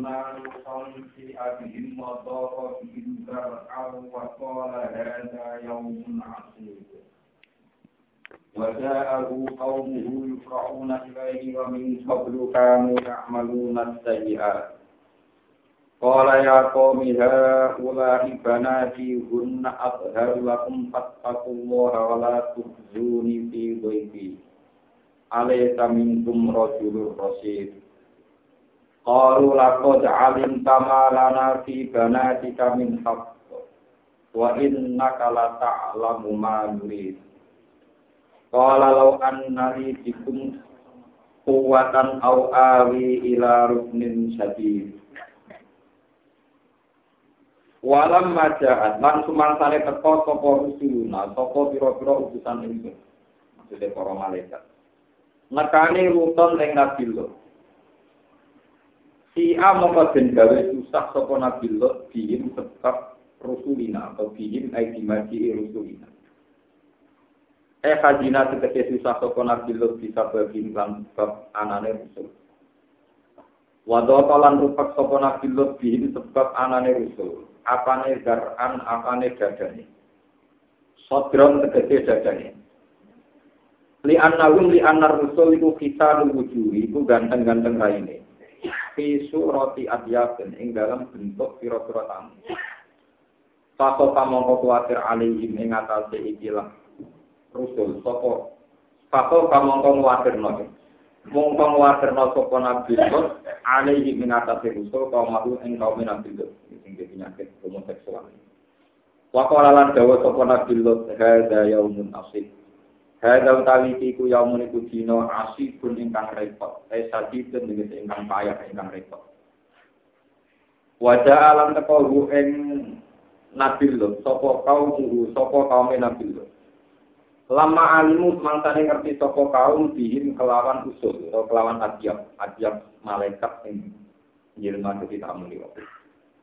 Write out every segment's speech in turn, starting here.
نوحا في أبهم وضاق بهم ذرعا وقال هذا يوم عصيب وجاءه قومه يفرعون إليه ومن قبل كانوا يعملون السيئات قال يا قوم هؤلاء بناتي هن أطهر لكم فاتقوا الله ولا تخزوني في ضيفي أليس منكم رجل رشيد qalu laqad alimta ma lana fi banatika min haqq wa innaka la ta'lamu ma nurid qala law anna li bikum quwwatan aw awi ila ruknin shadid Walam majaat, lan sumang sale teko toko rusuluna, toko piro-piro utusan ini. Maksudnya para malaikat. Nekani rutan yang nabi Si A mongko den gawe susah sapa Nabi Lut bihim sebab rusulina atau bihim ai dimaji rusulina. Eh hajina tegese susah sapa Nabi Lut bisa bagi lan sebab anane rusul. Wado lan rupak sapa Nabi Lut bihim sebab anane rusul. apane garan apane dadane sodron tegese dadane li annahum li annar rusul iku khisalul wujuhi iku ganteng-ganteng raine fi surati adyabin ing dalam bentuk pira-pira tamu Paso pamongko kuatir alihim ing atase ikilah rusul sapa Paso pamongko kuatir nopo mongko kuatirno sapa nabi alihim ing atase rusul kaum mahu ing kaum nabi sing penyakit homoseksual. Wa qala lan dawa sapa Nabi Lut hadza yaumun asib. Hadza utawi iku yaumun iku dina asibun ingkang repot. Eh sadidun tegese ingkang payah ingkang repot. Wajah alam teko ing Nabi Lut sapa kaum sapa kaum Nabi Lut. Lama alimu mangsane ngerti sapa kaum bihim kelawan usul kelawan adiab, adiab malaikat sing yilma kita tamu liwat.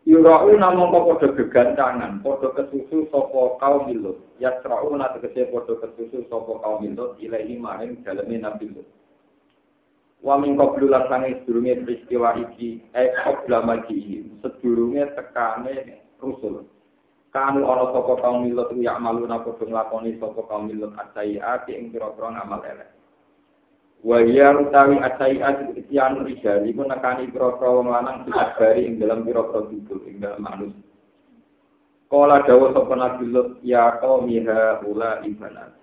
Yurau namung padha gegancangan, padha kesusu sapa kaum Lut. Ya trau na tegese padha kesusu sapa kaum Lut ilahi maring daleme Nabi Lut. Wa min qablu lan sange sedurunge peristiwa iki, eh qabla magi, sedurunge tekane rusul. Kanu ana sapa kaum Lut ya malu napa nglakoni sapa kaum Lut asai-ati ing pira-pira amal elek. Wa ya utawi asai'at isyan rijal iku nekani pira-pira wong lanang disabari ing dalam pira-pira tubuh ing dalam manusia Kala dawa sapa Nabi Lut ya qaumi ha ula ibanat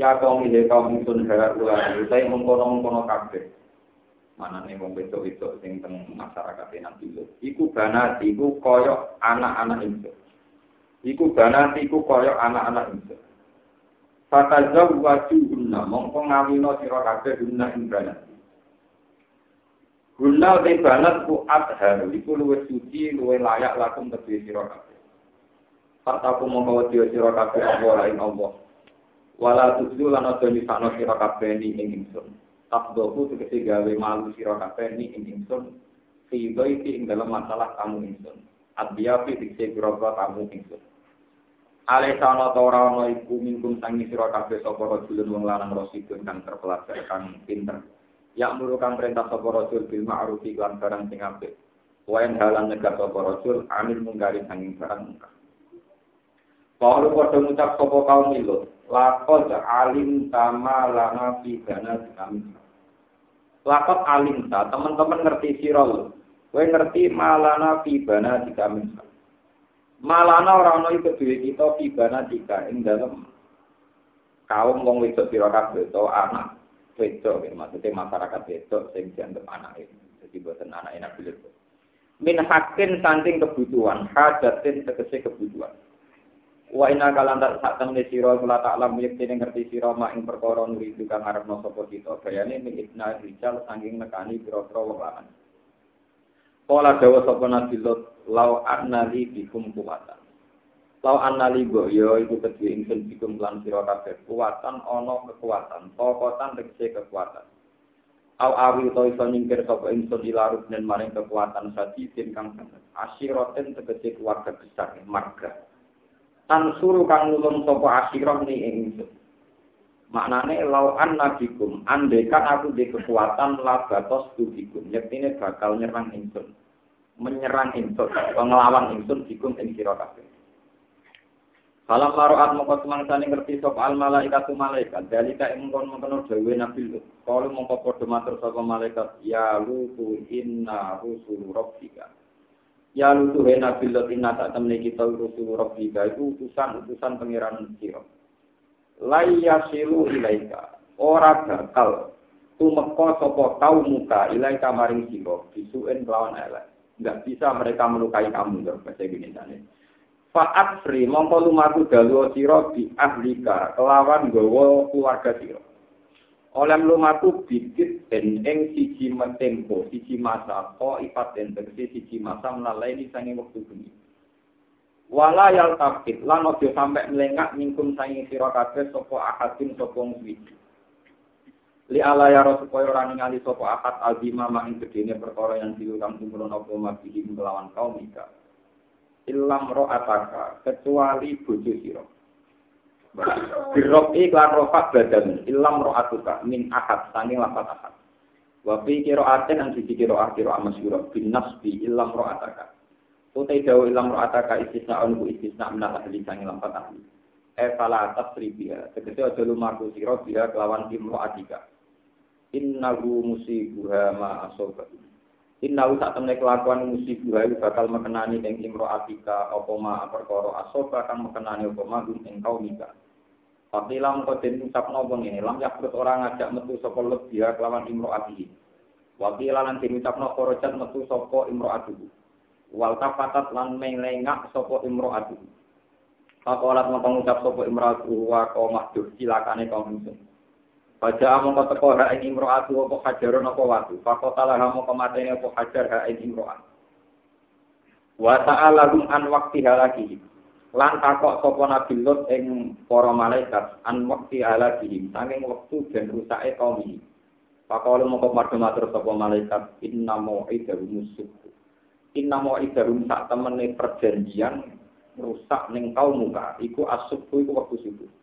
Ya qaumi he kaum sun ha ula utai mengkono-mengkono kabeh. Manane wong wedok-wedok sing teng masyarakat Nabi Lut. Iku banat iku kaya anak-anak itu Iku banat iku kaya anak-anak itu Fatazaw waju guna, mongko ngawino sira kabeh guna ing banat. Guna te banat ku adhar, iku luwe suci, luwe layak lakum kedue sira kabeh. Fataku mongko wedi sira kabeh Allah ing Allah. Wala tuzu lan aja nyisakno sira kabeh ni ing ingsun. Tabdoku tegese gawe malu sira kabeh ni ing ingsun. Fi ing dalam masalah kamu ingsun. Adiyafi dikse gerobak kamu ingsun. Ale sana ta ora ana iku mingkum sangi sira kabeh sapa rajulun wong lanang rasidun kang terpelajar kang pinter. Ya muru kang perintah sapa rajul bil ma'ruf lan barang sing apik. Wayan halan nyegah sapa rajul anil munggari sanging barang mungkar. Kalau pada ngucap sapa kaum milut, lakot alim sama lana fi dana kami. Lakot alim ta, teman-teman ngerti sirol. Kowe ngerti malana fi bana kami. Malana orang ono iku duwe kita fibana tiga ing dalam kaum wong wedok pira kabeh to anak wedok maksudnya masyarakat wedok sing dianggap anak ini. Jadi boten anak enak bilir. Min hakin saking kebutuhan, hadatin tegese kebutuhan. Wa ina kalan tak sak temne sira kula tak lam yek ngerti sira mak ing perkara nuri kang arepno sapa kita. Bayane min ibna rijal saking nekani pira-pira wong lanang. Kala dawa sapa Nabi lau annali bikum kuwatan. Lau annali go yo ya, iku kedue ingsun bikum lan sira kabeh kuwatan ana kekuatan, tokotan tegese kekuatan. Au awi to iso nyingkir sapa ingsun dilarut nen maring kekuatan sadidin kang sanget. Asyiroten tegese keluarga besar, marga. Tan suruh kang nulung sapa asyirah ni ingsun. Maknane lau nabikum, andekan aku di kekuatan labatos tubikum, yektine bakal nyerang ingsun. Menyerang ingsun, ngelawan ingsun dikum ing sira kabeh. Falam maroat mongko semangsane ngerti sapa al malaikat malaikat. Dalika ing mongkon mongkon dawuh Nabi Lut. Kalu mongko padha matur sapa malaikat, ya lutu inna rusul rabbika. Ya lutu he Nabi Lut inna tak temne kita rusul rabbika itu utusan-utusan pangeran sira. Layasilu ilaika. Ora bakal tumeka sapa kau muka ilaika maring sira bisuin kelawan elek. Enggak bisa mereka melukai kamu, bahasa gini Fa'at sri mongko lumaku dalu sira di ahlika kelawan gawa keluarga sira. Oleh lumaku bidit ben ing siji metempo, siji masa, ko ipat den tegese siji masa melalui sange wektu bengi. Wala yal tafkit lan ojo sampe melengak mingkum sange sira kabeh sapa ahadin sapa suwiji. Li ala ya supaya ora ningali sapa ahad azima ing gedene perkara yang diulang kumulun apa mabidi melawan kaum ika ilam ataka kecuali bojo sira. Birok iklan rofa badan ilam atuka min ahad sangi lapat ahad. Wa fi qira'atin an sisi qira'ah qira'ah masyhur bin nasbi ilam ataka. Utai dawu ilam ataka istisna on ku istisna min ahli sangi lapat ahli. E fala tasribiha tegese aja lumaku sira biha kelawan imro'atika. Innahu musibuha ma asobatu. Inna saat temen kelakuan musibah itu bakal mengenani ing imro atika apa ma perkara asoba kang mengenani apa ma gum ing kaumika. Tapi lam koden ucap nopo ngene, lam yakrut orang ngajak metu sapa lebih kelawan imro atihi. Wakil lan den ucap nopo rojat metu sapa imro atuhu. Wal tafatat lan melengak sapa imro atuhu. Pakolat ngomong ucap sapa imro atuhu wa kau mahdur silakane kaum muslim. Among kau teko ha ing imro'atu apa hajaron apa watu. Fakotala ha mongko mateni apa hajar ha ing imro'at. Wa ta'ala an wakti halaki. Lan takok sapa Nabi Lut ing para malaikat an wakti halaki. Sanging wektu dan rusake ini. Pakola mongko padha matur sapa malaikat inna mau'idahu musuh. Inna mau'idahu sak temene perjanjian rusak ning kaum muka. Iku asubuh iku wektu subuh.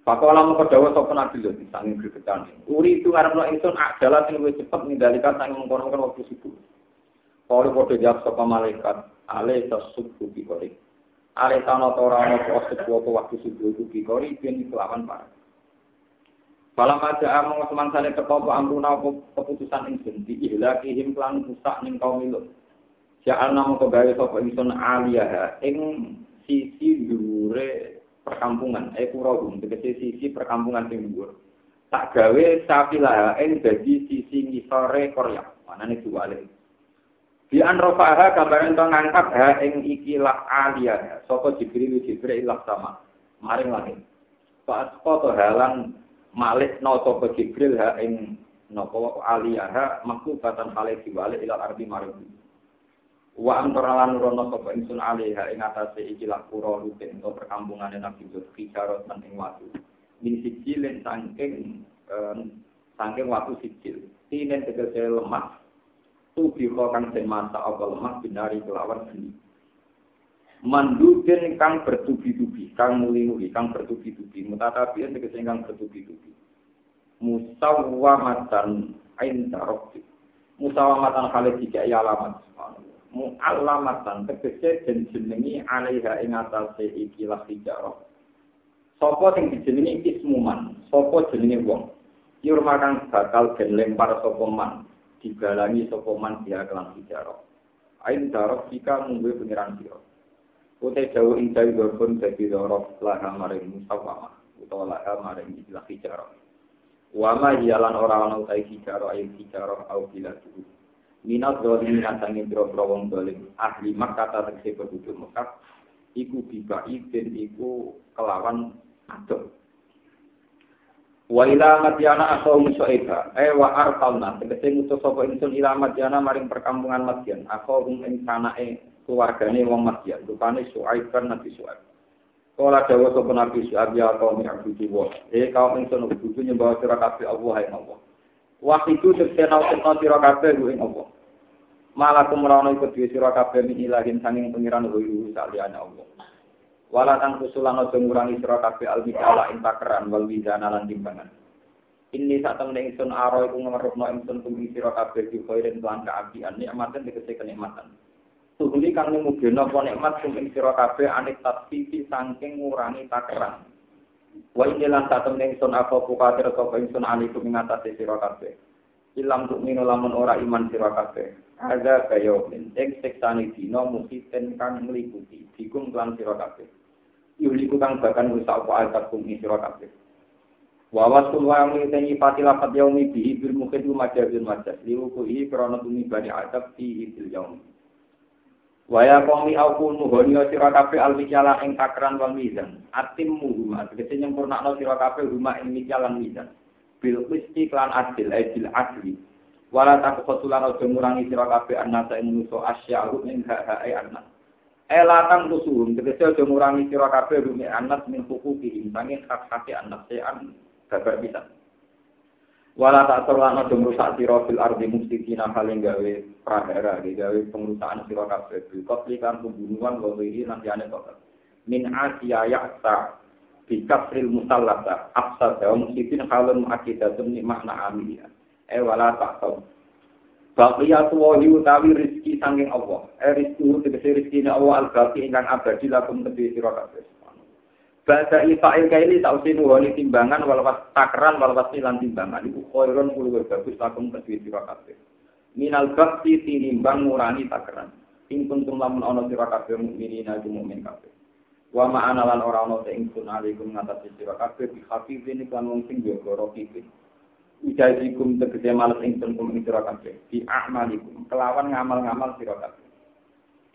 Pakola mau kedawa sopan nabi lho, sanging gregetan. Uri itu ngarep no ingsun adalah sing luwih cepet ngendalikan sanging mengkono waktu sibuk. Kalau podo jawab sopan malaikat, ale subuh bikori. Ale tano tora ono proses waktu subuh itu bikori, biar kelawan parah. Kalau aja among semangsane teko apa amruna keputusan ingsun di ihlakihim klan rusak ning kaum milu. Ja'al namo kegawe sapa ingsun aliyah ing sisi dhuwure perkampungan, eh kurau tegese sisi perkampungan sing dhuwur. Tak gawe sapilah ing dadi sisi ngisore Korea. Manane diwale. Di anrofaha kabaran to ngangkat ha ing ikilah alia. Sapa Jibril Jibril ilah sama. Maring langit. Pas foto halang malik no sapa Jibril ha ing napa aliyah makubatan kale diwale ila ardi maring Wa antara lan rono sapa ingsun alaiha ing atase iki lak pura rutin utawa perkampungane Nabi Lut kicarot men ing watu. Min sijilin saking saking watu sijil. Tinen tegese lemah. Tu biho kang den masa apa lemah binari kelawan seni. Mandudin kang bertubi-tubi, kang muli-muli, kang bertubi-tubi. Mutatabian tegese kang bertubi-tubi. Musawwamatan ainda rabbik. Musawamatan khalid jika alamat subhanallah mu'allamatan tegese den jenengi alaiha ing atase iki lah hijarah. Sapa sing dijenengi ismuman, sapa jenenge wong. Yurma kang bakal den lempar sapa man, digalangi sapa man dia kelan hijarah. Ain darok jika mungguh pengiran sira. Utai jauh ing jauh dorpun dadi dorok laha maring musawama, utawa laha maring ikilah hijarah. Wama hialan orang-orang utai hijarah ayu hijarah au bila tubuh minat dolim nasangi biro-biro wong dolim. Ahli Makkah tegese penduduk Mekah iku bibai dan iku kelawan adol wa ila madyana asau musoeba eh wa arsalna. Tegese ngutus sapa ingsun ila madyana maring perkampungan Madyan asau ing sanake keluargane wong Madyan rupane Suaib kan Nabi Suaib. Kala dawa sapa Nabi Suaib ya kaum abudu wa. Eh kaum ingsun kudu nyembah sira kabeh Allah hai Allah Itu terkenal kenal sira kabeh ing Allah. Malah kumrono ikut dhewe sira kabeh min ilahin sanging pengiran ruyu saliyane Allah. Wala tang kusulan aja ngurangi sira kabeh al mikala ing takeran wal wizana lan timbangan. Ini saat temen ingsun aro iku ngemerupno ingsun tumbi sira kabeh di khairin lan kaabian nikmatan dikece kenikmatan. Tuhuli kang nimugeno apa nikmat tumbi sira kabeh anik tatfifi saking ngurangi takeran. Wa ini lan saat temen ingsun apa kukatir sapa ingsun alikum ing atase sira kabeh. Ilam tuk mino lamun ora iman sira kabeh. Ada kaya min ing seksane dina musiten kang meliputi dikum lan sira kabeh. Yuliku kang bahkan rusak apa ayat kum sira kabeh. Wawas kul wa mengiteni pati lapat yaumi bihi bil mukid majah bil majah liruku i tumi bani adab fi bil yaumi. Waya komi au kunu honyo sira kabeh al mikyala ing takran wal mizan. Atim muhuma tegese nyempurnakno sira kabeh huma ing mikyalan mizan. Bil qisti klan adil adil adli. Wala tak kesulan aja ngurangi sira kabeh annasa ing manusa asya'u ing hak-hake anak. Elatan kusuhum tegese aja ngurangi sira kabeh rumi anak min hukuki sanging hak-hake anak sean bisa. Wala tak terlana dong rusak siro fil ardi mufsidina paling gawe prahara, gawe pengurusan siro kabeh bil kotlikan pembunuhan wa ini nanti ane tokat. Min asia yaksa bi kasril musallata afsad wa mufsidin halun akidatun ni makna amiliya. Eh wala tak tau. Baqiyatu wahi utawi rizki sanging Allah. Eh rizki tegese rizki Allah al-baqi ingkang abadi lakum kedhi sira. Bahasa ifa'il kaili sausi nuhoni timbangan walawas takran walawas nilan timbangan. Iku khairun puluh bagus lakum kedua sira kabeh. Minal bakti tinimbang ngurani takran. Ing kuntum lamun ana sira kabeh mukminin aku mukmin kabeh. Wa ma'ana lan ora ana te ingsun alaikum ngatasi sira kabeh bi hafizin kan wong sing jaga rokipin. Ijaikum tegese males ingsun kum ing sira kabeh. Kelawan ngamal-ngamal sira kabeh.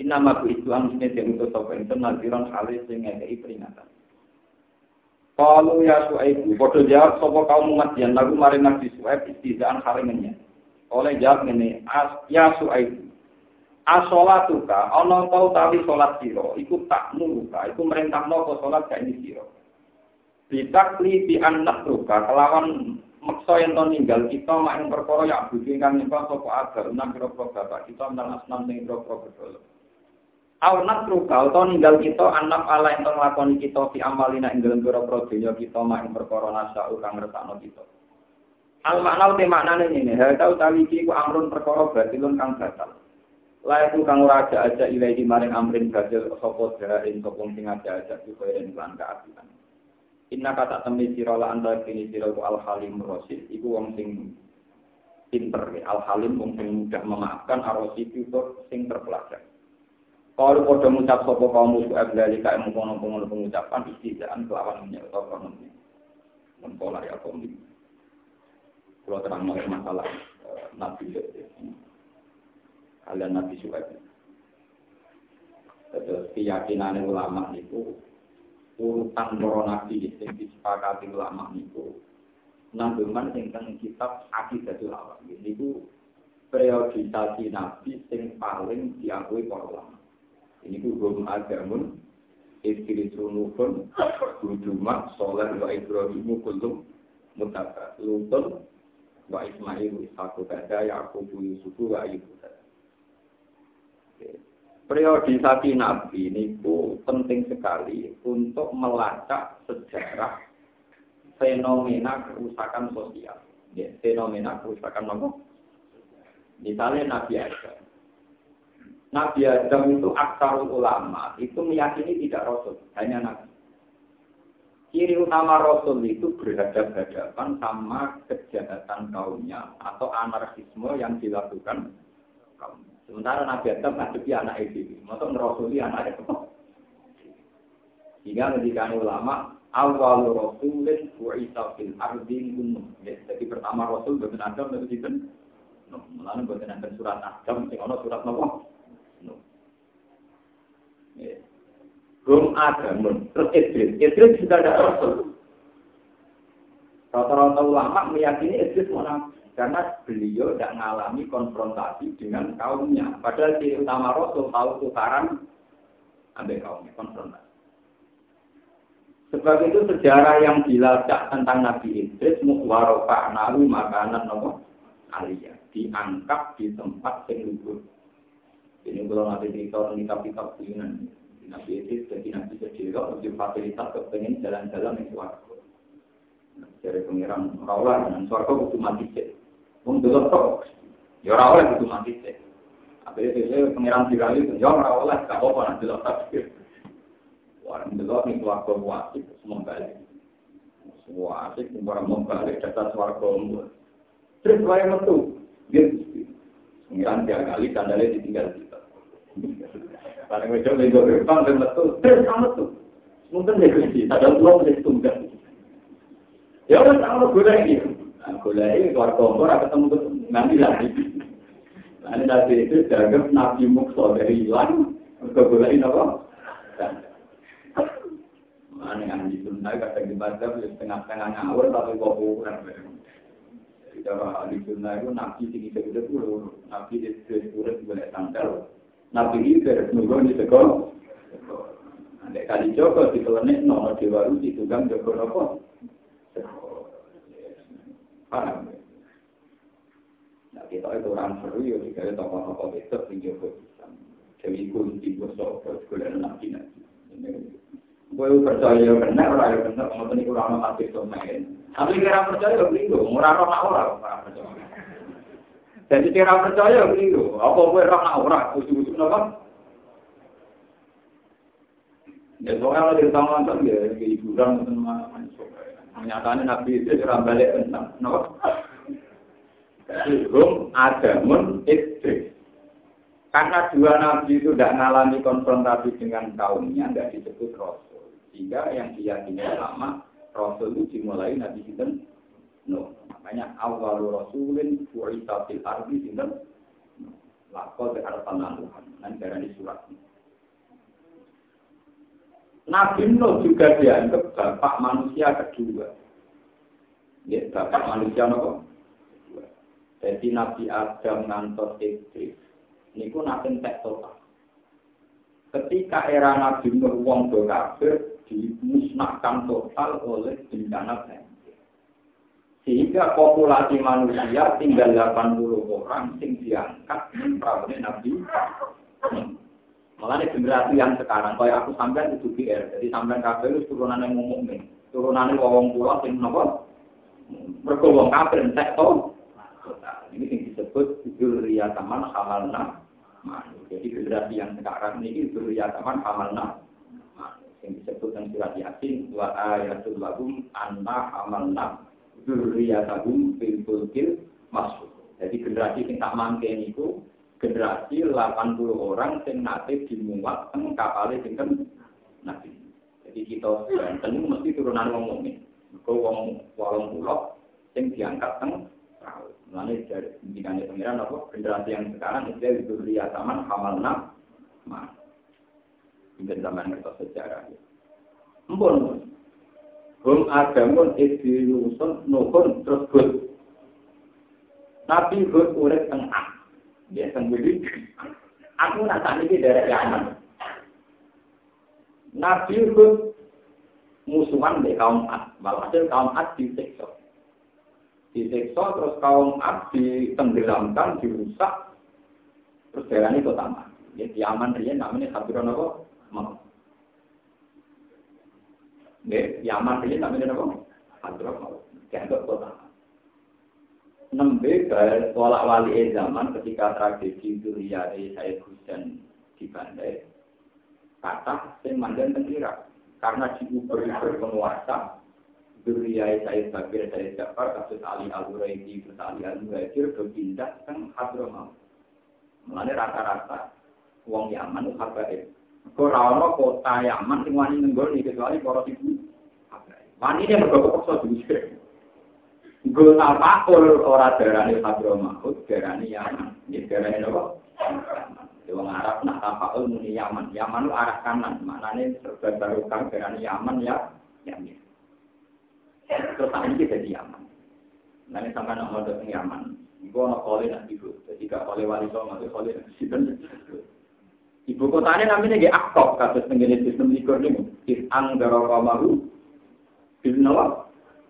Inama ku itu angusnya yang untuk sopa ingsun naziran halis sing ngekei peringatan. Kalau ya Su'aibu, bodoh jawab sopo kaum umat yang lagu mari Nabi Su'aib istizaan haringannya. Oleh jawab ini, ya Su'aibu, asolatuka, ono tau tawi sholat siro, iku tak muruka, iku merintah nopo sholat gak ini siro. Bitakli di anak ruka, kelawan maksa yang to ninggal kita yang perkara ya budi kang nyembah sapa agar enam pira bapak kita menang asnam ning pira pira Aw natruka utawa ninggal kita anak ala yang nglakoni kita fi amalina ing dalem pira-pira donya kita mak ing perkara nasa kang ngertakno kita. Al makna te maknane ngene, hal tau tawi iki ku amrun perkara batilun kang batal. Layak kang ora aja aja ilahi maring amrin badil sapa jaring sapa sing aja aja iku yen lan. Inna kata temi sira la anta kini sira ku al halim rasid iku wong sing pinter al halim wong sing mudah memaafkan arosid itu sing terpelajar. Kalau pada mengucap sopo kaum musuh dari kaya mengkono mengkono pengucapan istidaan kelawan atau konon mempola ya kaum ini. Kalau terang masalah eh, Nabi kalian Nabi Suhaib. Terus keyakinan ulama itu urutan para nabi yang disepakati ulama itu nanggungan tentang kitab akidatul awam. Ini itu periodisasi nabi yang paling diakui para ulama. Ini ku hum agamun istri sunukun hujuma soleh wa ibrahimu kulum mutaka lutun wa ismailu ishaku kada yakubu yusufu wa ayubu Periodisasi Nabi ini penting sekali untuk melacak sejarah fenomena kerusakan sosial. Ya, fenomena kerusakan apa? Misalnya Nabi Adam. Nabi Adam itu aksarul ulama, itu meyakini tidak Rasul, hanya Nabi. Ciri utama Rasul itu berhadapan-hadapan sama kejahatan kaumnya atau anarkisme yang dilakukan kaum. Sementara Nabi Adam ngadepi anak itu, maksud Rasuli anak itu. Sehingga ketika ulama, awal Rasulin bu'isa fil ardi gunung. Jadi pertama Rasul bukan Adam, itu. Mulanya bukan ada surat Adam, sing surat Nabi. Rum Adamun, terus Idris. Idris sudah ada Rasul. Rata-rata ulama meyakini Idris mana? Karena beliau tidak mengalami konfrontasi dengan kaumnya. Padahal ciri utama Rasul tahu tukaran ambil kaumnya, konfrontasi. Sebab itu sejarah yang dilacak tentang Nabi Idris muwarofa nahu makanan nopo alia diangkat di tempat yang. Ini kalau nanti cerita kitab-kitab ini Nabi itu jadi nabi sejero, lebih fasilitas kepengen jalan-jalan yang suaraku. Dari pengiran rawat dan suarga butuh mati cek. Delok tok. Ya oleh butuh mati cek. Akhirnya saya pengiran itu ya oleh gak apa-apa nanti delok takbir. Warang delok ning keluarga wajib semua balik. Semua asik orang membalik data suarga umur. Terus saya metu. Dia pengiran tiga kali sandalnya ditinggal kita. Karena mereka lego gerbang dan metu. Terus kamu tuh. Mungkin dia kunci. Ada pulau dia tunggal. Ya udah sama gula ini. Nah, gula ini keluar kompor ketemu nanti lagi. Nanti dari itu jaga nabi mukso dari hilang ke gula ini apa? Mana yang di sunnah kata dibaca setengah-setengah ngawur tapi kok kurang. Cara di itu nabi tinggi segede puluh, nabi di segede boleh tanggal, nabi itu nunggu di sekolah. Ada kali Joko di kelenek nomor di baru di tukang Joko nopo. Paham? Nah kita itu orang seru ya jika tokoh-tokoh besok di Joko Jadi kunci bosok sekolah nabi nabi. Gue percaya benar, orang yang benar, mau tadi kurang apa sih main. Tapi kira percaya begitu, murah roh orang orang percaya. Jadi kira percaya begitu, apa gue roh orang, usul-usul apa? Ya soalnya di tangan kan ya hiburan sama Nyatanya Nabi itu cerah balik tentang, no? Hum adamun istri. Karena dua nabi itu tidak mengalami konfrontasi dengan kaumnya, tidak disebut rasul. Sehingga yang diyakini lama, rasul itu dimulai Nabi Sinten. No. Makanya awal rasulin fu'ita fil ardi Sinten. Lakot arfan Tuhan. Nanti dari surat ini. Nabi Nuh juga dianggap bapak manusia kedua. Ya, bapak manusia nopo. Jadi Nabi Adam ngantos Idris. Niku nabi tek total. Ketika era Nabi Nuh wong do kafir dimusnahkan total oleh bencana. Sehingga populasi manusia tinggal 80 orang sing diangkat prabowo Nabi Malah generasi yang sekarang, kayak aku sampean itu BR, jadi sampean kabel itu turunan yang nih, turunan yang ngomong pulau, sing nopo, mereka wong kabel entek to. Ini yang disebut Zulia Taman Hamalna. Jadi generasi yang sekarang ini Zulia Taman Hamalna. Yang disebut yang surat Yasin wa ayatul lahum anna hamalna dzurriyyatahum fil fulkil masuk. Jadi generasi yang tak mangke niku generasi 80 orang sing nate dimuat teng kapal sinten nabi. Jadi kita Banten mesti turunan wong mukmin. Mergo wong wolong pulau sing diangkat teng perahu. Mulane dari pimpinan pengiran apa generasi yang sekarang itu itu ria taman hamalna ma. Ini zaman itu sejarah. Mpun. Hum adamun idilusun nuhun terus Hud. Nabi Hud urip teng Biasa beli. Aku nak tanya ini dari Yaman. Nabi itu musuhan di kaum Ad. Walhasil kaum Ad disiksa. Disiksa terus kaum Ad ditenggelamkan, dirusak. Terus jalan itu tamat. Ya, di Yaman dia namanya Habiron apa? Mau. Ya, Yaman dia namanya apa? Habiron mau. Dianggap kota nembe bal tolak wali zaman ketika tragedi Duriyari Said Husain di Bandai kata sing mandan tengkira karena diuber-uber penguasa Duriyari Said Bakir Said Jafar kasus Ali Al-Huraidi kasus Ali Al-Huraidi berpindah ke Hadramau Mulane rata-rata wong Yaman itu habaib. Ora ana kota Yaman sing wani nenggoni kecuali para ibu. Wani dia mergo kepaksa diusir. Guna pakul ora darani Hadro Mahfud, darani Yaman. Ini darani apa? Wong Arab nak tapakul muni Yaman. Yaman itu arah kanan. Maknanya serba barokah darani Yaman ya. Yaman. Terus ini jadi Yaman. Nanti sampai nak mau datang Yaman. Ibu anak koli nak ibu. Jadi gak koli wali sama, tapi koli nak Ibu kotanya namanya di Akok, kasus tenggine sistem likur ini. Is'ang darokamahu. Bisnawa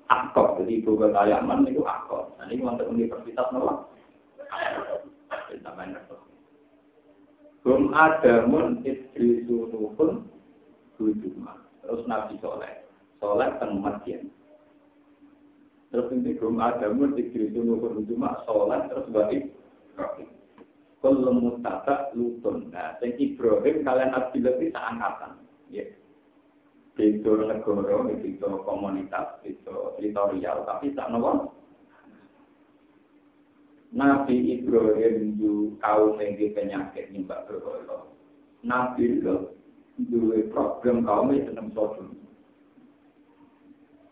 akor. Jadi ibu kota Yaman itu akor. Nah ini untuk universitas nopo. Belum ada mun istri pun hujuma. Terus Nabi Soleh. Soleh teng Madian. Terus ini gum adamu dikiri sunu cuma sholat terus balik. Kalau mutata lutun. Nah, Ibrahim kalian Abdullah itu angkatan. Ya. Itu negara, itu komunitas, itu teritorial, tapi tak nopo. Nabi Ibrahim itu kaum yang penyakit nyembah berhala. Nabi itu dua problem kaum itu seneng sodom.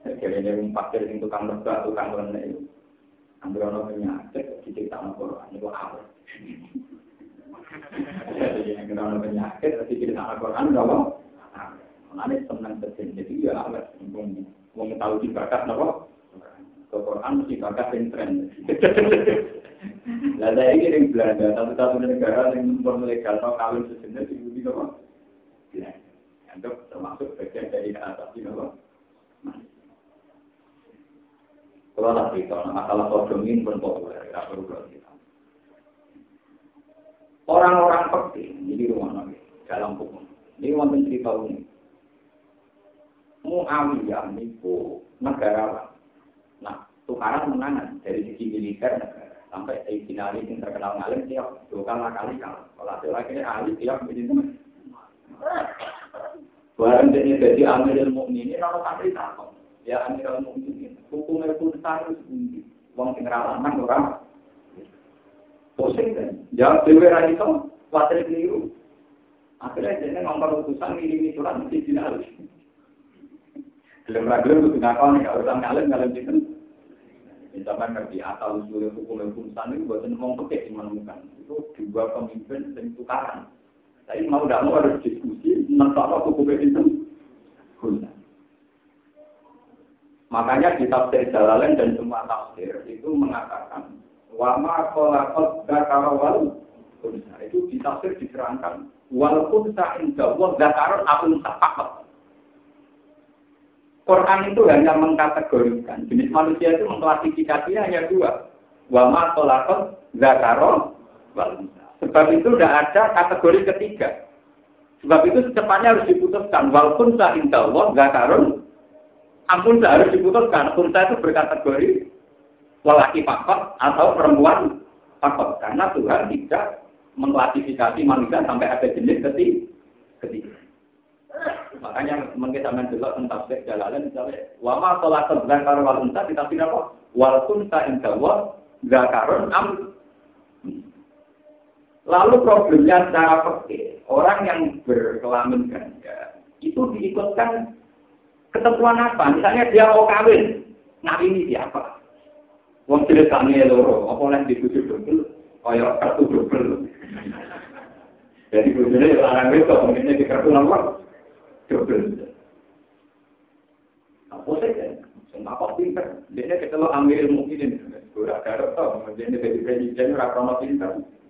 Jadi ini pakir yang tukang lebah, tukang lene itu. Ambil orang penyakit, diceritakan Quran, itu awal. Jadi yang kena penyakit, diceritakan Quran, itu apa? Senang jadi ya. Mau tahu di bakat? Quran mesti bakat yang tren. Lah saya ini yang Belanda, satu-satu negara yang kawin sejenis itu di? Untuk termasuk bagian dari atas di apa? Kalau tak cerita, masalah sodom ini pun populer, tidak perlu kita. Orang-orang penting, ini rumah nabi, dalam hukum. Ini wonten cerita ini. Muawiyah niku negara Nah, tukaran menangan dari sisi militer negara. Sampai Sayyidina Ali yang terkenal ngalim tiap dua kali kalah. Kalau ada lagi ahli tiap begini teman. Barang jadi jadi Amirul Mukminin orang santri takut. Ya Amirul Mukminin hukumnya pun harus tinggi. Wong sing lanang ora pusing kan. Jawab dhewe ra iso, keliru. Akhirnya dia ngomong utusan ngirimi surat mesti dinalus. Gelem ra gelem kudu ngakoni kalau urusan ngalim ngalim dinten. Misalkan ngerti asal usul hukum urusan itu buat ngomong pekeh menemukan. Itu dua pemimpin dan tukaran. Tapi mau tidak mau harus diskusi tentang hukum itu. Makanya di tafsir Jalalain dan semua tafsir itu mengatakan wama kolakot gakarawal kunsa itu di tafsir diterangkan walaupun indah wal gakaron apun sapakot. Quran itu hanya mengkategorikan jenis manusia itu mengklasifikasinya hanya dua wama kolakot gakaron wal Sebab itu tidak ada kategori ketiga. Sebab itu secepatnya harus diputuskan walaupun indah wal gakaron ampun harus diputuskan. Kunta itu berkategori lelaki pakot atau perempuan pakot. Karena Tuhan tidak mengklasifikasi manusia sampai ada jenis ketiga. Makanya mungkin sama dulu tentang tafsir jalalan misalnya wama sholat zakar wal unta ditafsir apa? Wal kunta inda wa zakarun am. Lalu problemnya secara fakir orang yang berkelamin ganda itu diikutkan ketentuan apa? Misalnya dia mau kawin, ini siapa? Wong cilik kami loro, apa yang dibujuk double, kaya kartu double. Jadi bujune larang itu, mungkin di kartu nomor pinter? Lo pinter,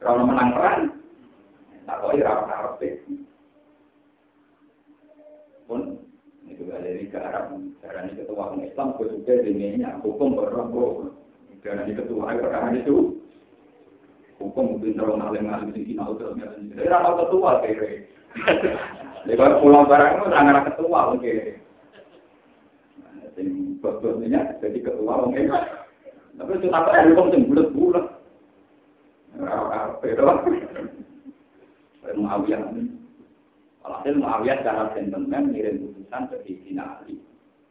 kalau menang tak itu dari ke Arab, karena ketua Islam, khususnya dinenya hukum berlaku. Karena ketua perkara itu hukum mungkin kalau ngalim ngalim di mau terus Jadi rapat ketua kira. Lepas pulau barang itu sangat ketua mungkin. Jadi bosnya jadi ketua mungkin. Tapi itu apa yang hukum yang bulat bulat. Rapat itu. Muawiyah Alhasil Muawiyah secara gentleman ngirim putusan ke Sayyidina Ali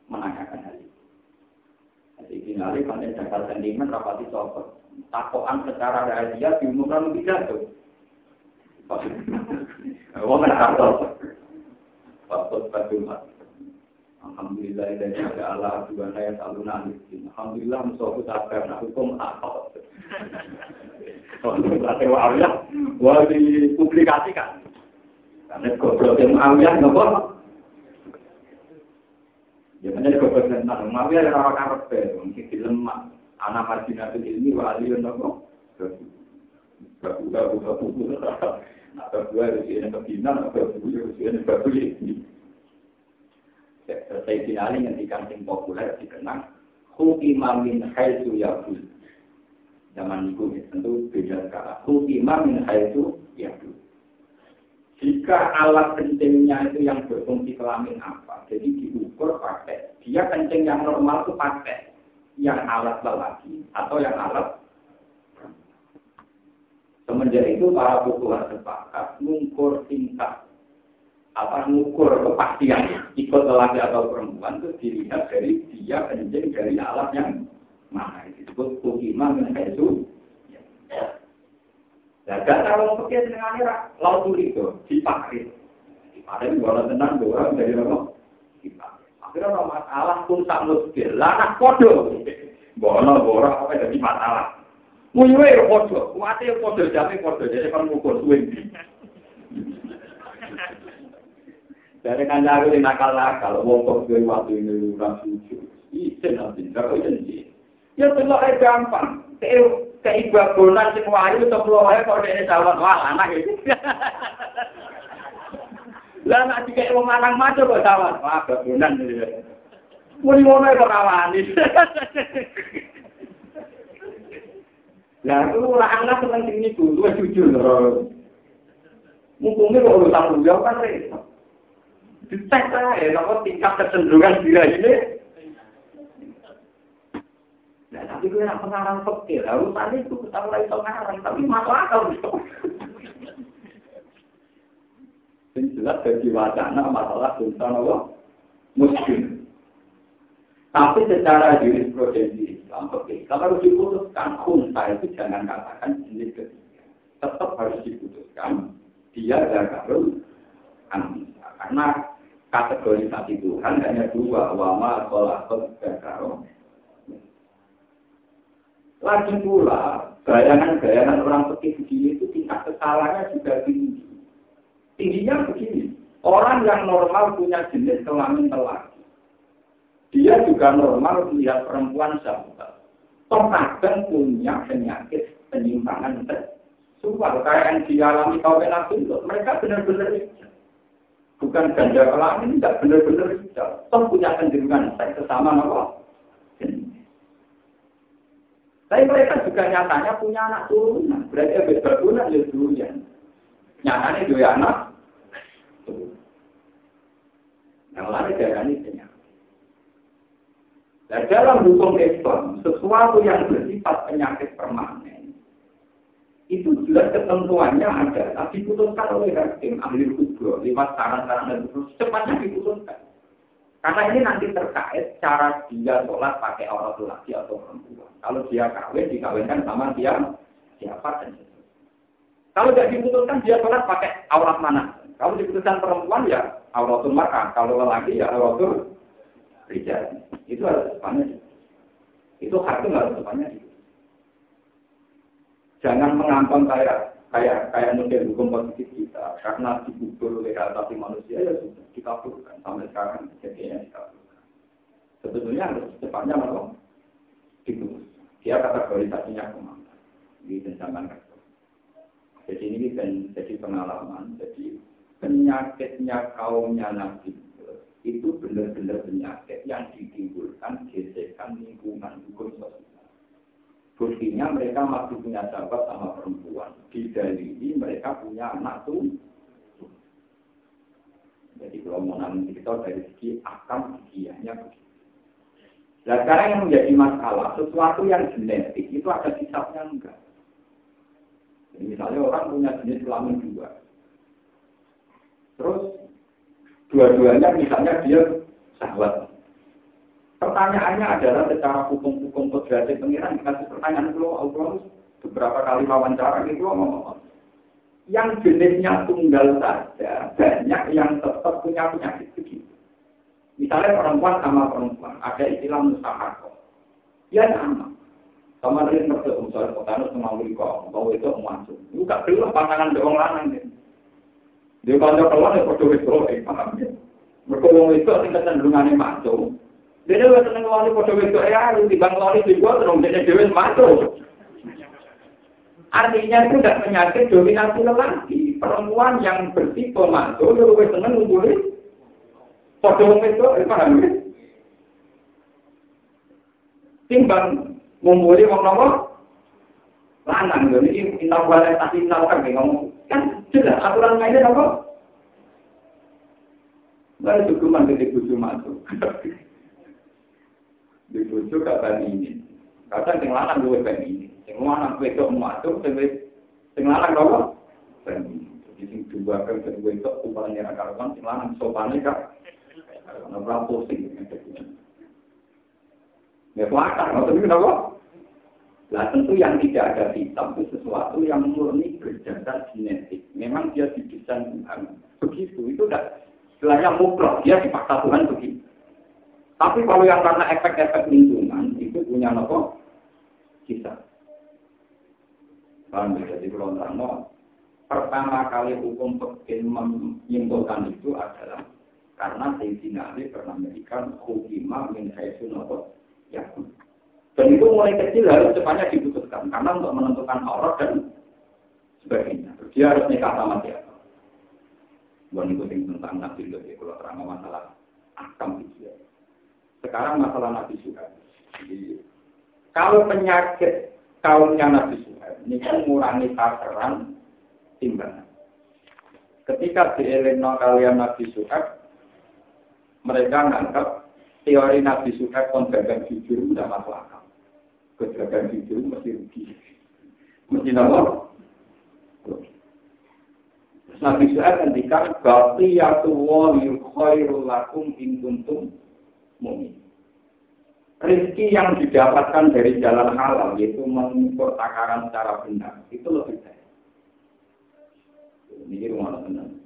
menanyakan hal itu. Sayyidina Ali pada dasar sentimen rapati sopot. Takoan secara rahasia diumumkan lebih jatuh. Wong kan kartu. Fakut badumat. Alhamdulillah dari ada Allah dua saya selalu nangis. Alhamdulillah musuhku sabar. Nah hukum apa? Kalau Muawiyah, wah dipublikasikan. Karena goblok yang Muawiyah nopo. Ya mana goblok yang Muawiyah yang rawat karpet, mungkin dilemak. Anak marginatul ini wali nopo. Babu babu babu atau dua di sini kebinan atau dua babu ini. Selesai finali yang dikancing populer dikenang Hukimah min haitu yabul. Zaman itu tentu beda sekarang. Hukimah min haitu yabul. Jika alat kencingnya itu yang berfungsi kelamin apa, jadi diukur pakai. Dia kencing yang normal itu pakai. yang alat lelaki atau yang alat Semenjak itu para bukuhan sepakat mengukur tingkat apa mengukur kepastian ikut lelaki atau perempuan itu dilihat dari dia kencing dari alat yang mana disebut kukiman yang itu. Nah, dan kalau pakai dengan laut itu dipakai, dipakai bola tenang dua dari apa? Dipakai. Akhirnya orang masalah pun tak muskil, lah podo. Bola bola apa jadi masalah? Muyuwe ya podo, kuate ya podo, jadi podo, jadi kan ngukur swing. Dari kancaku yang nakal-nakal, wong kok waktu ini ora sujud. Isin nanti, karo ini. Ya telok gampang. Kayak babonan sing wayu kula wae kok dene calon wah anak iki. Lah nek dikek wong lanang maco kok calon wah babonan. Muni ngono kok. Lah itu anak seneng sing niku, luwih jujur. Mumpungnya kok urusan beliau kan repot. dites ya, nopo tingkat kecenderungan. Nah, tapi gue nak pengarang pekir, urusan itu kita mulai pengarang, tapi masuk akal. Ini jelas bagi wacana masalah dosa nopo muslim. Tapi secara jurisprudensi Islam, oke, kalau diputuskan kunta itu jangan katakan jenis ketiga. Tetap harus diputuskan dia gagal karena kategorisasi Tuhan hanya dua, wama, kolakot, dakaro. Lagi pula, bayangan-bayangan orang begini itu tingkat kesalahannya juga tinggi. Tingginya begini, orang yang normal punya jenis kelamin lelaki. Dia juga normal melihat perempuan sahabat. Toh punya penyakit penyimpangan seksual. Kayak yang dialami kaum nabi mereka benar-benar bukan ganda kelamin, tidak benar-benar tidak. Toh punya kecenderungan seks sesama apa? Tapi mereka juga nyatanya punya anak turunan. Berarti abis berguna ya duluan. Nyatanya dua anak. Yang lain darah ini. Nah, dalam hukum Islam, sesuatu yang bersifat penyakit permanen, itu jelas ketentuannya ada, tapi diputuskan oleh hakim ahli kubro lewat saran-saran dan terus cepatnya diputuskan. Karena ini nanti terkait cara dia sholat pakai orang laki atau perempuan. Kalau dia kawin, dikawinkan sama dia siapa dan Kalau tidak diputuskan dia sholat pakai aurat mana? Kalau diputuskan perempuan ya auratul mar'ah, kalau lelaki ya auratul rijal. Itu harus sepanjang. Itu hakim harus sepanjang. Jangan mengampang kayak kayak kayak mungkin hukum positif kita karena dipukul oleh asasi manusia ya sudah dikabulkan sampai sekarang kejadiannya dikabulkan. Sebetulnya harus secepatnya malah diputus. Dia kategorisasinya ke mana di zaman. Jadi ini kan jadi pengalaman. Jadi penyakitnya kaumnya Nabi itu benar-benar penyakit yang ditimbulkan gesekan lingkungan hukum sosial. Buktinya mereka masih punya sahabat sama perempuan. Di ini mereka punya anak tuh. Jadi kalau mau nanti kita dari segi giginya begitu. Nah sekarang yang menjadi masalah, sesuatu yang genetik itu ada sisapnya enggak. Jadi, misalnya orang punya jenis kelamin dua. Terus dua-duanya misalnya dia sahabat. Pertanyaannya adalah secara hukum-hukum kodrati pengiran dikasih pertanyaan itu Allah beberapa kali wawancara itu ngomong yang jenisnya tunggal saja banyak yang tetap punya penyakit begitu. Misalnya perempuan sama perempuan ada istilah mustahako. Ya sama. Sama dengan mertua misalnya kotanus sama kok mau itu masuk. Bukan dulu pantangan doang lanang Dia kalau keluar ya foto itu, paham ya? Mereka wong itu tingkat cenderungannya masuk. Dia wis seneng wali padha wedok ya, timbang wali juga terus dene dhewe masuk. Artinya itu tidak penyakit dominasi lelaki. Perempuan yang bertipe itu lebih senang ngumpulin. Padha wong itu, paham ya? Timbang ngumpulin wong nopo? Lanang, inau wala tapi inau kan ngomong. Kan jelas aturan mainnya nopo? Lalu cukup mandiri bujuk masuk. Di gak bani ini. Kadang sing lanang bani ini. Sing lanang wedok sing sing lanang apa? Ini. Jadi sing dua kan sing wedok upane ra karuan, sing lanang sopane kak. Ora pusing. Ya kelakar, maksudnya kenapa? Nah tentu yang tidak ada hitam itu sesuatu yang murni berdasar genetik. Memang dia didesain Tuhan begitu. Itu udah istilahnya mutlak. Dia dipaksa Tuhan begitu. Tapi kalau yang karena efek-efek lingkungan itu punya nopo kita. Paham ya? Jadi kalau pertama kali hukum pekin menyimpulkan itu adalah karena Sayyidina Ali pernah memberikan hukumah min haisu nopo ya. Dan itu mulai kecil harus cepatnya diputuskan karena untuk menentukan aurat dan sebagainya. Dia harus nikah sama siapa. Bukan itu tentang nabi lebih kalau terang masalah akam itu ya. Sekarang masalah nabi suka. Kalau penyakit kaumnya nabi suka, ini kan mengurangi takaran timbangan. Ketika di Elena kalian nabi suka, mereka menganggap teori nabi suka konvergen jujur tidak masuk akal kegagalan itu mesti rugi. Mesti apa? Nabi Suhaib ketika Baqiyatu wa khairul lakum in kuntum mu'min. Rizki yang didapatkan dari jalan halal, yaitu mengukur takaran secara benar, itu lebih baik. Ini rumah tenang.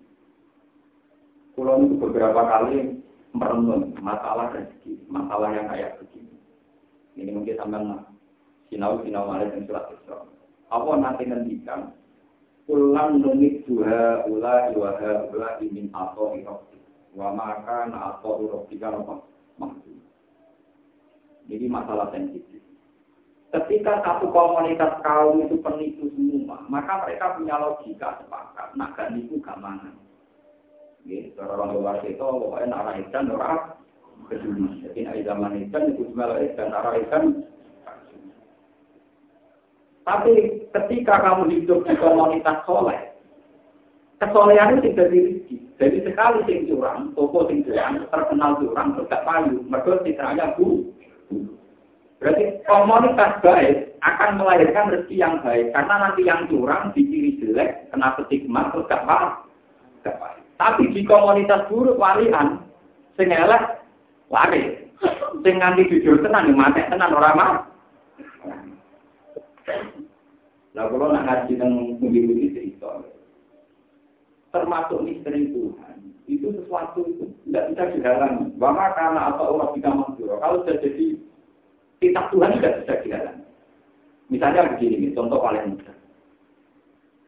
Pulau itu beberapa kali merenung masalah rezeki, masalah yang kayak begini. Ini mungkin sampai sinau sinau malah yang surat Isra. Apa nanti ngendikan ulang nunit dua ula dua ula imin atau irokti. Wa maka na atau irokti kan apa? Maksud. Jadi masalah sensitif. Ketika satu komunitas kaum itu penipu semua, maka mereka punya logika sepakat. Nah, kan itu keamanan. Gitu, orang luar itu pokoknya arah ikan kedua. Jadi zaman ikan itu semua ikan arah ikan tapi ketika kamu hidup di komunitas soleh, kesolehan itu tidak rezeki. Jadi sekali sing curang, toko sing curang, terkenal curang, tidak payu, mereka citranya bu. Berarti komunitas baik akan melahirkan rezeki yang baik. Karena nanti yang curang diciri jelek, kena stigma, gak paham. Tapi di komunitas buruk walian, sing elek lari. Sing nganti jujur tenan, mati tenan orang mah. Nah, kalau nak ngaji dan memiliki cerita, termasuk misteri Tuhan, itu sesuatu itu tidak bisa dihalangi. Bahkan karena apa orang bisa mandura, kalau sudah jadi kitab Tuhan tidak bisa dihalangi. Misalnya begini, contoh paling mudah.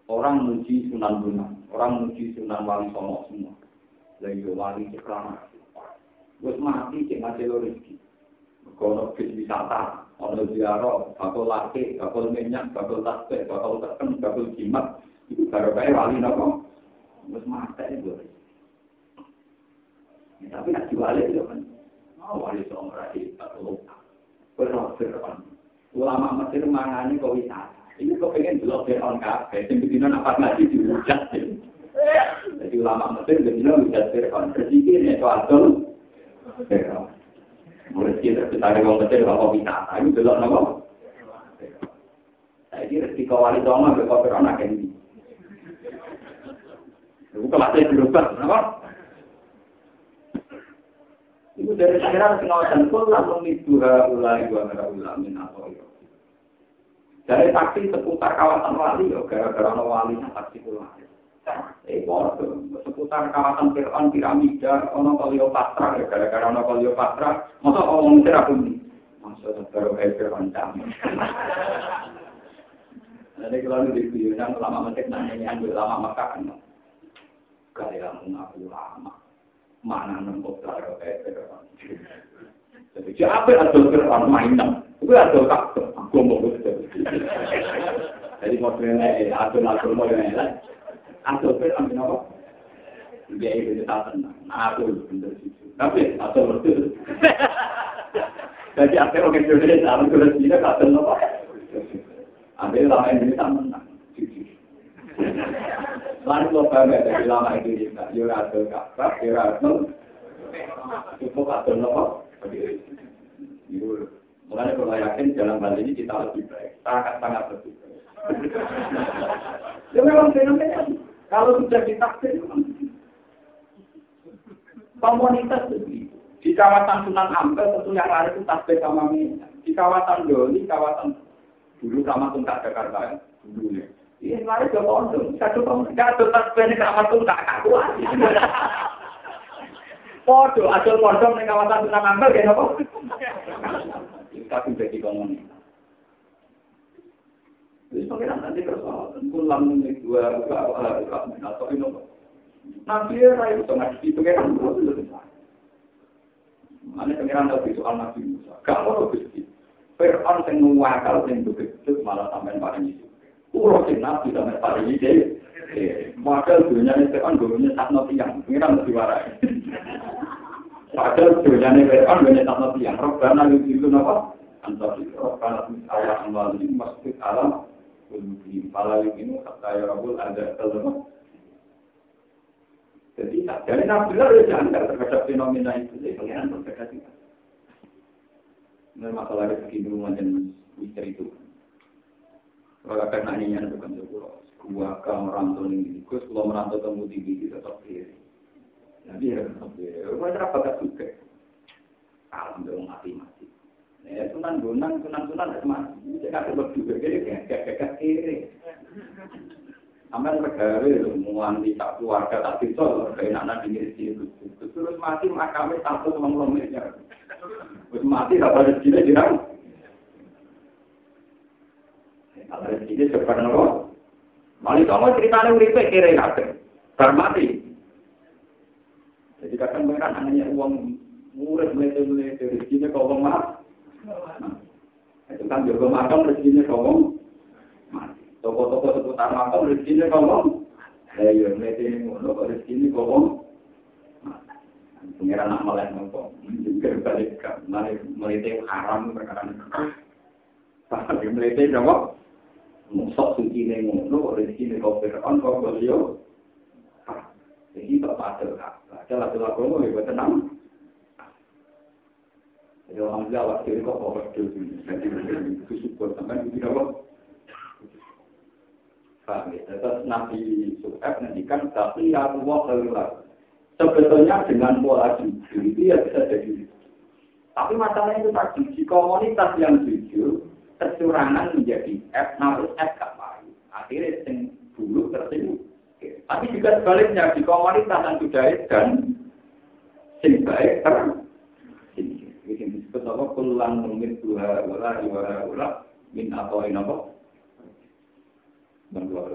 Orang muji Sunan Bunang, orang muji Sunan Wali Songo semua. Lagi iya, wali cekrama. Gue mati, cek ngasih rezeki. Kono bis wisata, ono ziarah, bakal laki, bakal minyak, bakal tasbih, bakal teken, bakal jimat. Itu baru kayak wali nopo. Terus mata itu. Ya, tapi nak jualnya itu kan. Oh, wali somra itu lupa. Berofir Ulama Mesir mangani kok wisata. Ini kok pengen belok Fir'aun kafe. Yang begini apa lagi dihujat. Jadi ulama Mesir begini hujat Fir'aun. Bersikir ya soal Fir'aun. Rezeki terbentar wong kecil kok wisata itu delok napa? Saiki rezeki kawali dong kok ora ana kendi. Iku kelasnya berubah, kenapa? Itu dari sekarang pengawasan pun lalu dua ulai dua merah ulamin atau ya. Dari taksi seputar kawasan wali, gara-gara wali taksi pulang. Eh, seputar kawasan Fir'aun, piramida, ono Kleopatra, ya gara-gara ono Kleopatra, masa orang Mesir aku nih? Masa baru kayak Fir'aun kami. Jadi kalau di video yang lama Mesir nanya yang lama maka kan, gaya mengaku lama, mana nembok baru kayak Fir'aun. Jadi siapa ada Fir'aun mainan? Itu ada kak, aku mau Jadi modelnya adun-adun modelnya Atau pun ambil apa? Dia itu tak tenang. Aku bener situ. Tapi atau betul. Jadi akhir orang Indonesia harus terus dia tak apa? Ambil lama ini tak menang. Lalu lo bangga dari lama. Yura atau yura atau cukup apa? Kalau yakin dalam hal ini kita lebih baik, sangat sangat lebih baik. ya memang fenomena kalau sudah ditakdir komunitas itu di kawasan Sunan Ampel tentu yang lain itu tasbih sama minyak. Di kawasan Doli, kawasan dulu sama Tungkak Jakarta ya, dulu ya. Iya, lari ke pondok. Satu pondok, satu ini sama Tungkak kakuan. Podo, asal pondok di kawasan Sunan Ampel kayak apa? Tapi jadi komunitas. Jadi nanti persoalan, ya, itu. Mana soal. Fir'aun yang nuwakal yang begitu malah sampai paling itu. Sing Nabi sampai paling itu. Maka dunia ini Fir'aun gurunya sakno tiang. Pengiran lebih warai. Padahal dunia ini Fir'aun gurunya sakno tiang. Robbana itu apa? Antar itu. Robbana ayat amal ini masjid alam pala ini kata ya Rabbul ada kelemahan. Jadi dari Nabilah ya jangan terhadap fenomena itu. Jadi pengiran berbeda juga. Ini masalah rezeki dulu macam misteri itu. Kalau akan nanya itu kan sekolah. Gua ke merantau ini, gue kalau merantau temu tinggi tetap kiri. Jadi ya tetap kiri. Gue gak suka. Alhamdulillah mati-mati. Ya, sunan gunang, sunan sunan harus mati. Jadi kasih berdua, jadi kayak kayak kiri. Negara itu muan di tak keluarga tak bisa, kayak anak di situ. Terus mati makamnya satu sama miliar. Terus mati tak ada rezeki jirang. Kalau nopo. Mali kamu ceritanya uripe kira kira. Bar mati. Jadi kadang mereka hanya uang melete-melete rezekinya kau mati. Itu kan juga makam rezekinya ngomong. Toko-toko seputar makam rezekinya ngomong. Eh, yuk, ini ngomong kok rezekinya ngomong. Pengira nak melihat ngomong. Juga balik ke mana melihatnya haram berkaitan kekah. Tapi melihatnya ngomong. Musok suci ini ngomong kok rezekinya kok berkaitan kok beliau. Jadi, Bapak Adel, Ada Adel, Bapak Adel, Bapak Adel, Jadi alhamdulillah waktu itu kok itu syukur sampai itu nopo. Paham ya, terus Nabi Suhaib nantikan tapi ya Allah kalau Sebetulnya dengan pola jujur itu ya bisa jadi. Tapi masalahnya itu tadi, di komunitas yang jujur, kecurangan menjadi F, harus F gak baik. Akhirnya yang dulu tersinggung. Tapi juga sebaliknya, di komunitas yang sudah dan sing baik tersinggung. Ini disebut apa? Kulang mungkin dua wala wala wala min atau ini apa? Dan dua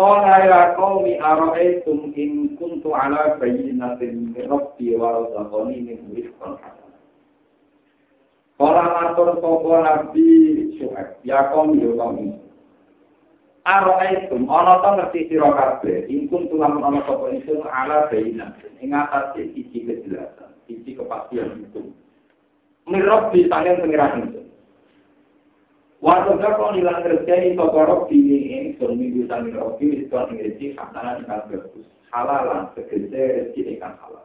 Qala ya qaumi ara'aytum in kuntu ala bayyinatin min rabbi wa razaqani min rizqan hasan. Qala matur sapa nabi Syuaib, ya qaumi ya qaumi. Ara'aytum ana ta ngerti sira kabeh in kuntu lamun ana sapa ingsun ala bayyinatin ing atase siji kejelasan, siji kepastian itu. Min rabbi sangen pengiran Waktu kau nilang kerjai sokorok bini ini sumi bisa nirobi itu ngirji khasana ikan bagus halalan segede rezeki ikan halal.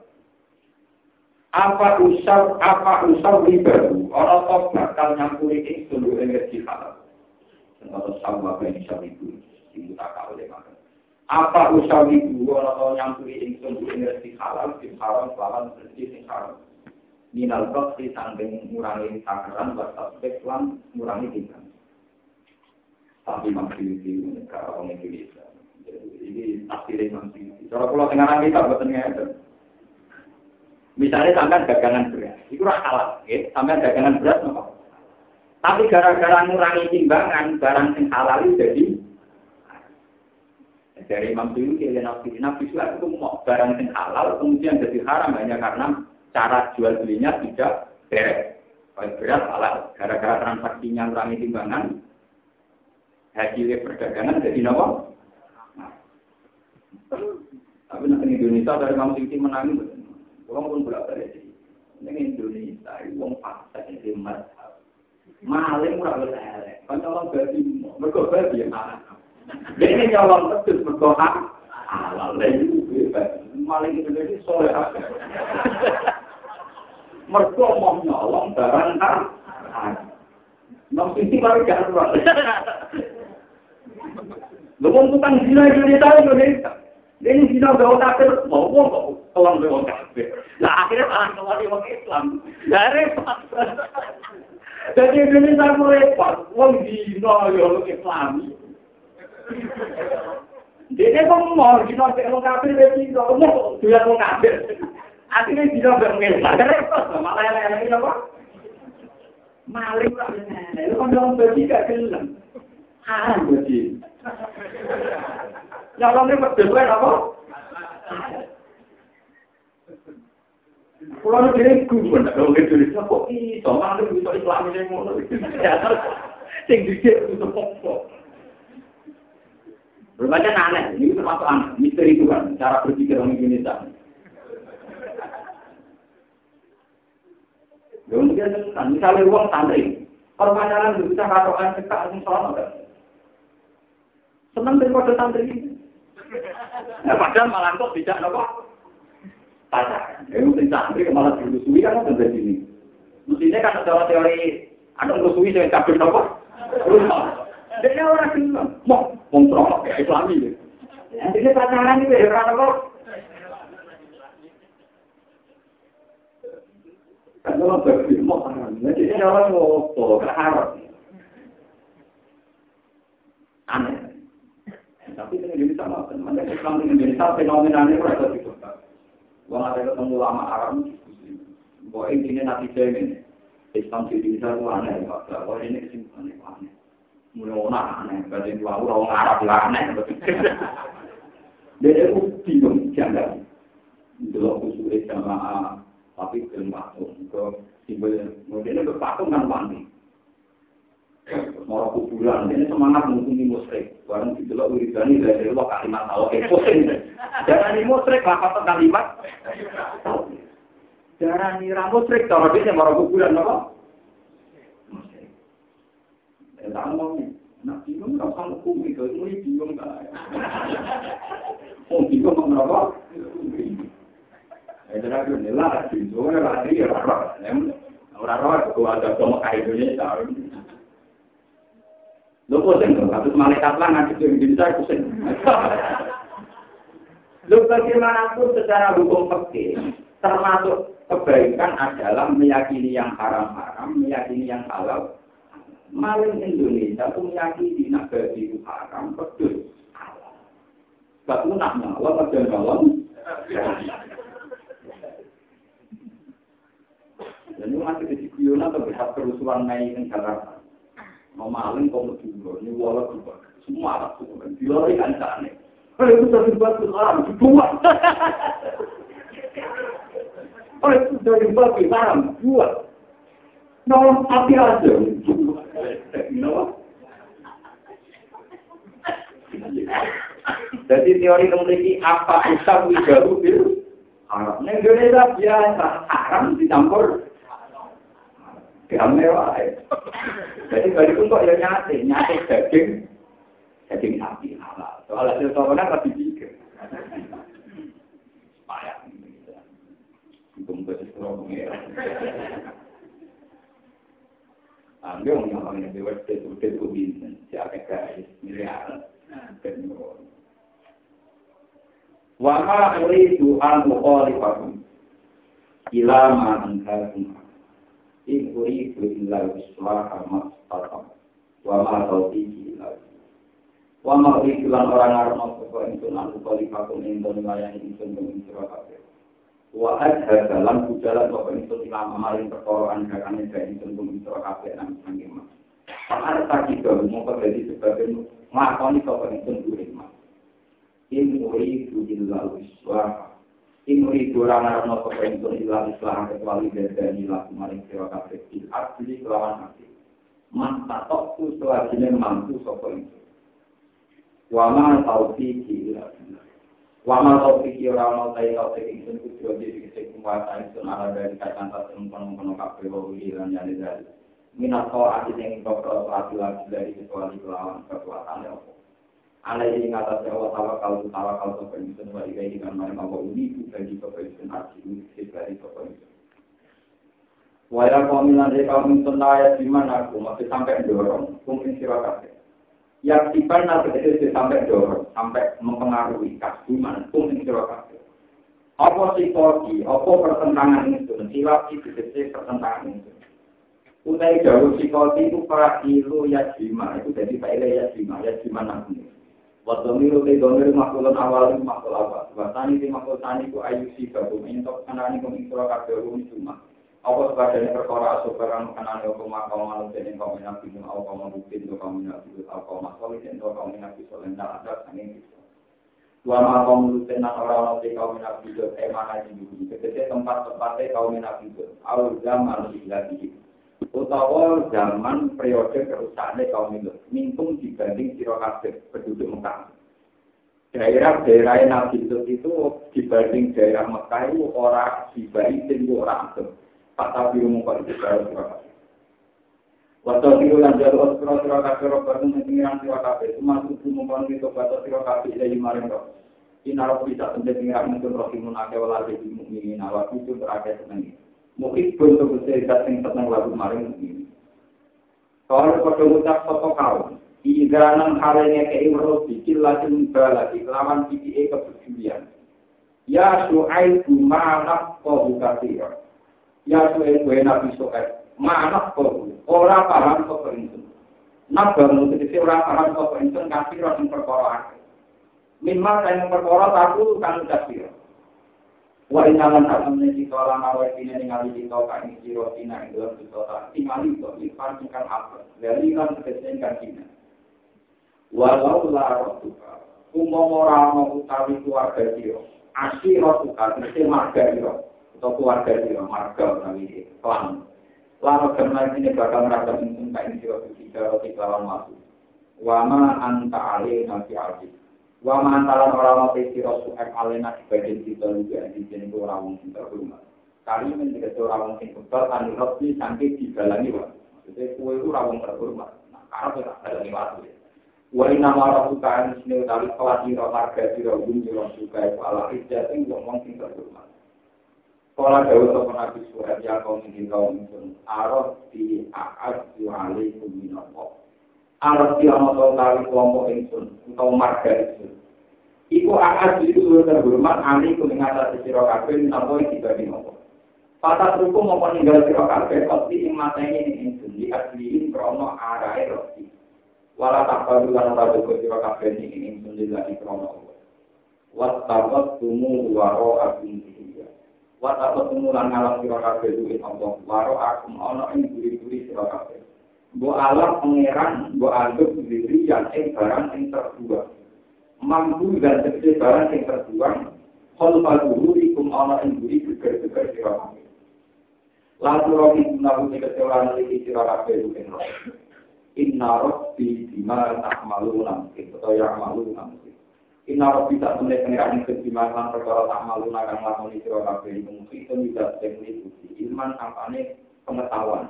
Apa usah apa usah ribaru orang tok bakal nyampuri ini sumber energi halal. Atau sama apa yang bisa itu itu tak kau makan. Apa usah orang tok nyampuri sumber energi halal di haram lawan rezeki halal. Minal kok di samping ngurangi takaran aspek lan ngurangi tingkat tapi di negara orang Indonesia. Ini akhirnya masih. Kalau pulau tengah kita buat tengah Misalnya sampai dagangan beras, itu salah, ya. Sampai dagangan beras, apa? Tapi gara-gara ngurangi timbangan, barang yang halal itu jadi dari Imam Syuuti dan Nabi Nabi itu mau barang yang halal kemudian jadi haram hanya karena cara jual belinya tidak beres. Kalau beras halal, gara-gara transaksinya ngurangi timbangan, hasilnya perdagangan jadi nopo. Tapi nanti Indonesia dari kamu tinggi menangi, orang pun bolak balik. Ini Indonesia, uang paksa ini mazhab. Maling murah berlele, kan orang berarti mereka berarti yang? Ini nyolong terus berdoa, halal maling Indonesia soleh? Mergo mau nyolong barang kan. Nom sisi baru aturan. Lu mau tukang zina Indonesia Indonesia. Ini zina gak kafir, mau kok kelam kafir. Nah akhirnya malah orang Islam. Repot. Jadi Indonesia repot. Wong zina ya Islami. Dia kok mau zina gak kafir, dia zina. Mau dia mau kafir. Akhirnya zina gak. Malah yang lain apa? Maling. Itu kan orang bagi gak kelam. Haram bagi. Nyolongnya berdua apa? Kalau nu dhewe gumun nek wong Indonesia kok iso malah iso Islam ini ngono. Sing dicek itu kok. Berbagai aneh, ini termasuk aneh, misteri Tuhan, cara berpikir orang Indonesia. Ya mungkin kan, misalnya uang santri, kalau pacaran bisa katokan cekak langsung sholat, seneng daripada santri ini. Nah, padahal malah kok tidak nopo pacaran. Ya mungkin santri malah dilusui kan ada di sini. Mestinya kan ada teori ada lusui yang kabel nopo. Dia orang mau mau ya Islami. Ini pacaran itu ya orang nopo. Kalau bagi mau jadi orang mau berharap. Aneh. Tapi ini Indonesia sama, mana Islam di Indonesia fenomenanya berada di kota. Wong ada ketemu lama Arab. Bahwa intinya nanti saya ini Islam di aneh, ini kesimpulannya aneh. Mulai orang aneh, berarti dua orang Arab lah aneh. Dia itu bingung, jangan. Dulu usulnya jamaah, tapi belum patung. Ke simbol, kemudian ke patung kan wanti. Moro kuburan, ini semangat menghuni musrik. Barang didelok wiridani dari kalimat Allah. Eh, pusing. Jangan ini musrik, kalimat? Jangan ini musrik, cara dia moro kuburan, apa? Ya. Nah, bingung, gak usah hukum itu. Ini bingung, bingung? Ya, bingung, ya, kalau ada pusing malaikat lah di Indonesia pusing. Bagaimanapun secara hukum fikih termasuk kebaikan adalah meyakini yang haram-haram, meyakini yang halal. Maling Indonesia itu meyakini nabi itu haram, betul. Gak punah nyawa, pada dalam. Dan ini masih di Guyona terlihat kerusuhan naik di Jakarta. mau maling dulu ini wala juga semua anak tuh kan kan sana itu dari batu haram kalau itu dari batu haram dua nolong api aja jadi teori memiliki apa usah wijaru bil haram ini Indonesia biasa haram dicampur Gamel wae. Jadi bari pun kok ya nyate, nyate daging daging sapi halal. Soal hasil corona tapi pikir. Payah. Kalau Ambil yang ngomong yang lewat itu itu bisa siapa guys miliar. Wa ma uridu an mukhalifakum ila ma anhakum in uridu illa islah mastata wa ma taufiqi illa wa ma uridu lan ora ngarep sapa ingsun lan kali pakum ing dalem layani ingsun ing sira kabeh wa hadha dalam ingsun ilama maring perkara angkane gawe ingsun ing sira kabeh nang sangge mas. Ada tak juga mau jadi sebagai makoni ingsun duwe mas. In uridu illa islah narno kepentung ilang islam kecuali dari laku maring sira kabeh. Il asli kelawan. Man tatok ku selajine mampu sapa itu. Wa ma taufiqi ila Wa ma taufiqi ora ono tai taufiq ingsun kudu dadi kese kumuatan ingsun ala dari ilan yani dari. Minato ati sing kok lagi dari kecuali kelawan kekuatan apa. Alai ini kata Allah tawakal tawakal sopo insun wa ikai dengan mana mau ini ini dari itu naya di mana aku masih sampai dorong, mungkin sirokafe. Ya tiban nanti itu sampai dorong, sampai mempengaruhi kasuman, mungkin sirokafe. Apa psikologi, apa pertentangan itu, silap itu pertentangan itu. Utai jauh psikologi itu para ilu ya jima, itu jadi pak ya jima, ya jima nanti. Waktu milu te domir makulun awal makul awal. Wasani te makul tani ku ayu si babu mentok kanani ku mingsura kabeh umi cuma. Apa sebagainya perkara asup barang kanani aku makau manusia yang kau minafi nu au kau mabukti nu kau minafi au kau masoli dan kau minafi solen tak ada. Dua mulutin nan orang orang kau minafi itu emana jibu. Ketika tempat-tempatnya kau minafi itu. Awal zaman lagi utawa zaman periode kerusakannya kaum itu mintung dibanding siro penduduk Mekah. Daerah-daerah Nabi itu dibanding daerah Mekah itu orang dibanding orang itu. Kata biru muka itu daerah siro Waktu biru dan jalur siro siro kabeh robatun pengiran siro kabeh. Masuk biru muka itu kata siro kabeh dari maring roh. Inarok bisa penting pengiran mungkin rohimun ake waladi mukminin awak itu berakhir senang Mungkin pun sebutnya zat yang senang lagu maring ini. Kalau pada ucap soto kau, Iganan halnya ke imro bikin lagi lagi lawan PPA kepedulian. Ya suai mana kau buka siro. Ya gue nabi suai mana kau orang paham kau perinsun. Nak bangun itu orang paham kau perinsun kasih roh yang perkara. Minimal saya perkara satu kan kasih Wa inalan asamne kita lan awet ini ningali kita kang sira tina ing dalam kita tak tingali kok ikan ikan apa. Dari kan kesen kan tina. Walau la rotuka. Umum ora ana utawi keluarga sira. Asih rotuka mesti marga sira. Atau keluarga sira marga utawi klan. Lalu karena ini bakal merasa ingin kain sira ketika roti lawan masuk. Wama anta alih nabi alih. Wa mantalan orang mau sira suek alena dibanding kita juga di sini ku ora wong terhormat. Kali ini juga ora wong sing kebal kan robi sampai digalani wae. Maksudnya kue itu ora wong terhormat. Nah, karena kita galani wae. Wa inna ma rabbuka sini dari kelas sira marga sira gum sira suka ala ing wong sing terhormat. Kala dawuh sapa Nabi Suhaib ya kaum ing kaum ingsun arad di a'ad alaikum minallah. Arab di ana to kali kelompok utawa marga ingsun. Iku akad itu sudah terhormat ani ku ing atas sira napa iki dadi nopo. Patah ruku mau ninggal sira kabeh kopi ing mateni ing ingsun di asliin krono arae roti. Wala tak perlu lan ora duwe sira kabeh ing ingsun di lagi krono. Tawat tumu waro dia. Wat tawat tumu lan ngalang sira kabeh duwe Allah. Waro akum ana ing duri-duri sira kabeh. Bu alam pangeran, bu anggap diri yang ing barang yang terbuang. Mampu dan tegese barang yang terbuang, kalau dulu ikum ana ing buri geger-geger sira kabeh. Lalu rohi gunahu jika seorang lagi sira kabeh ing roh. Inna rabbi bima ta'maluna atau yang maluna. Inna rabbi tak temen pengiran ing kedimakan perkara tak maluna kang lakoni sira kabeh mung itu tidak teknik ilman ampane pengetahuan.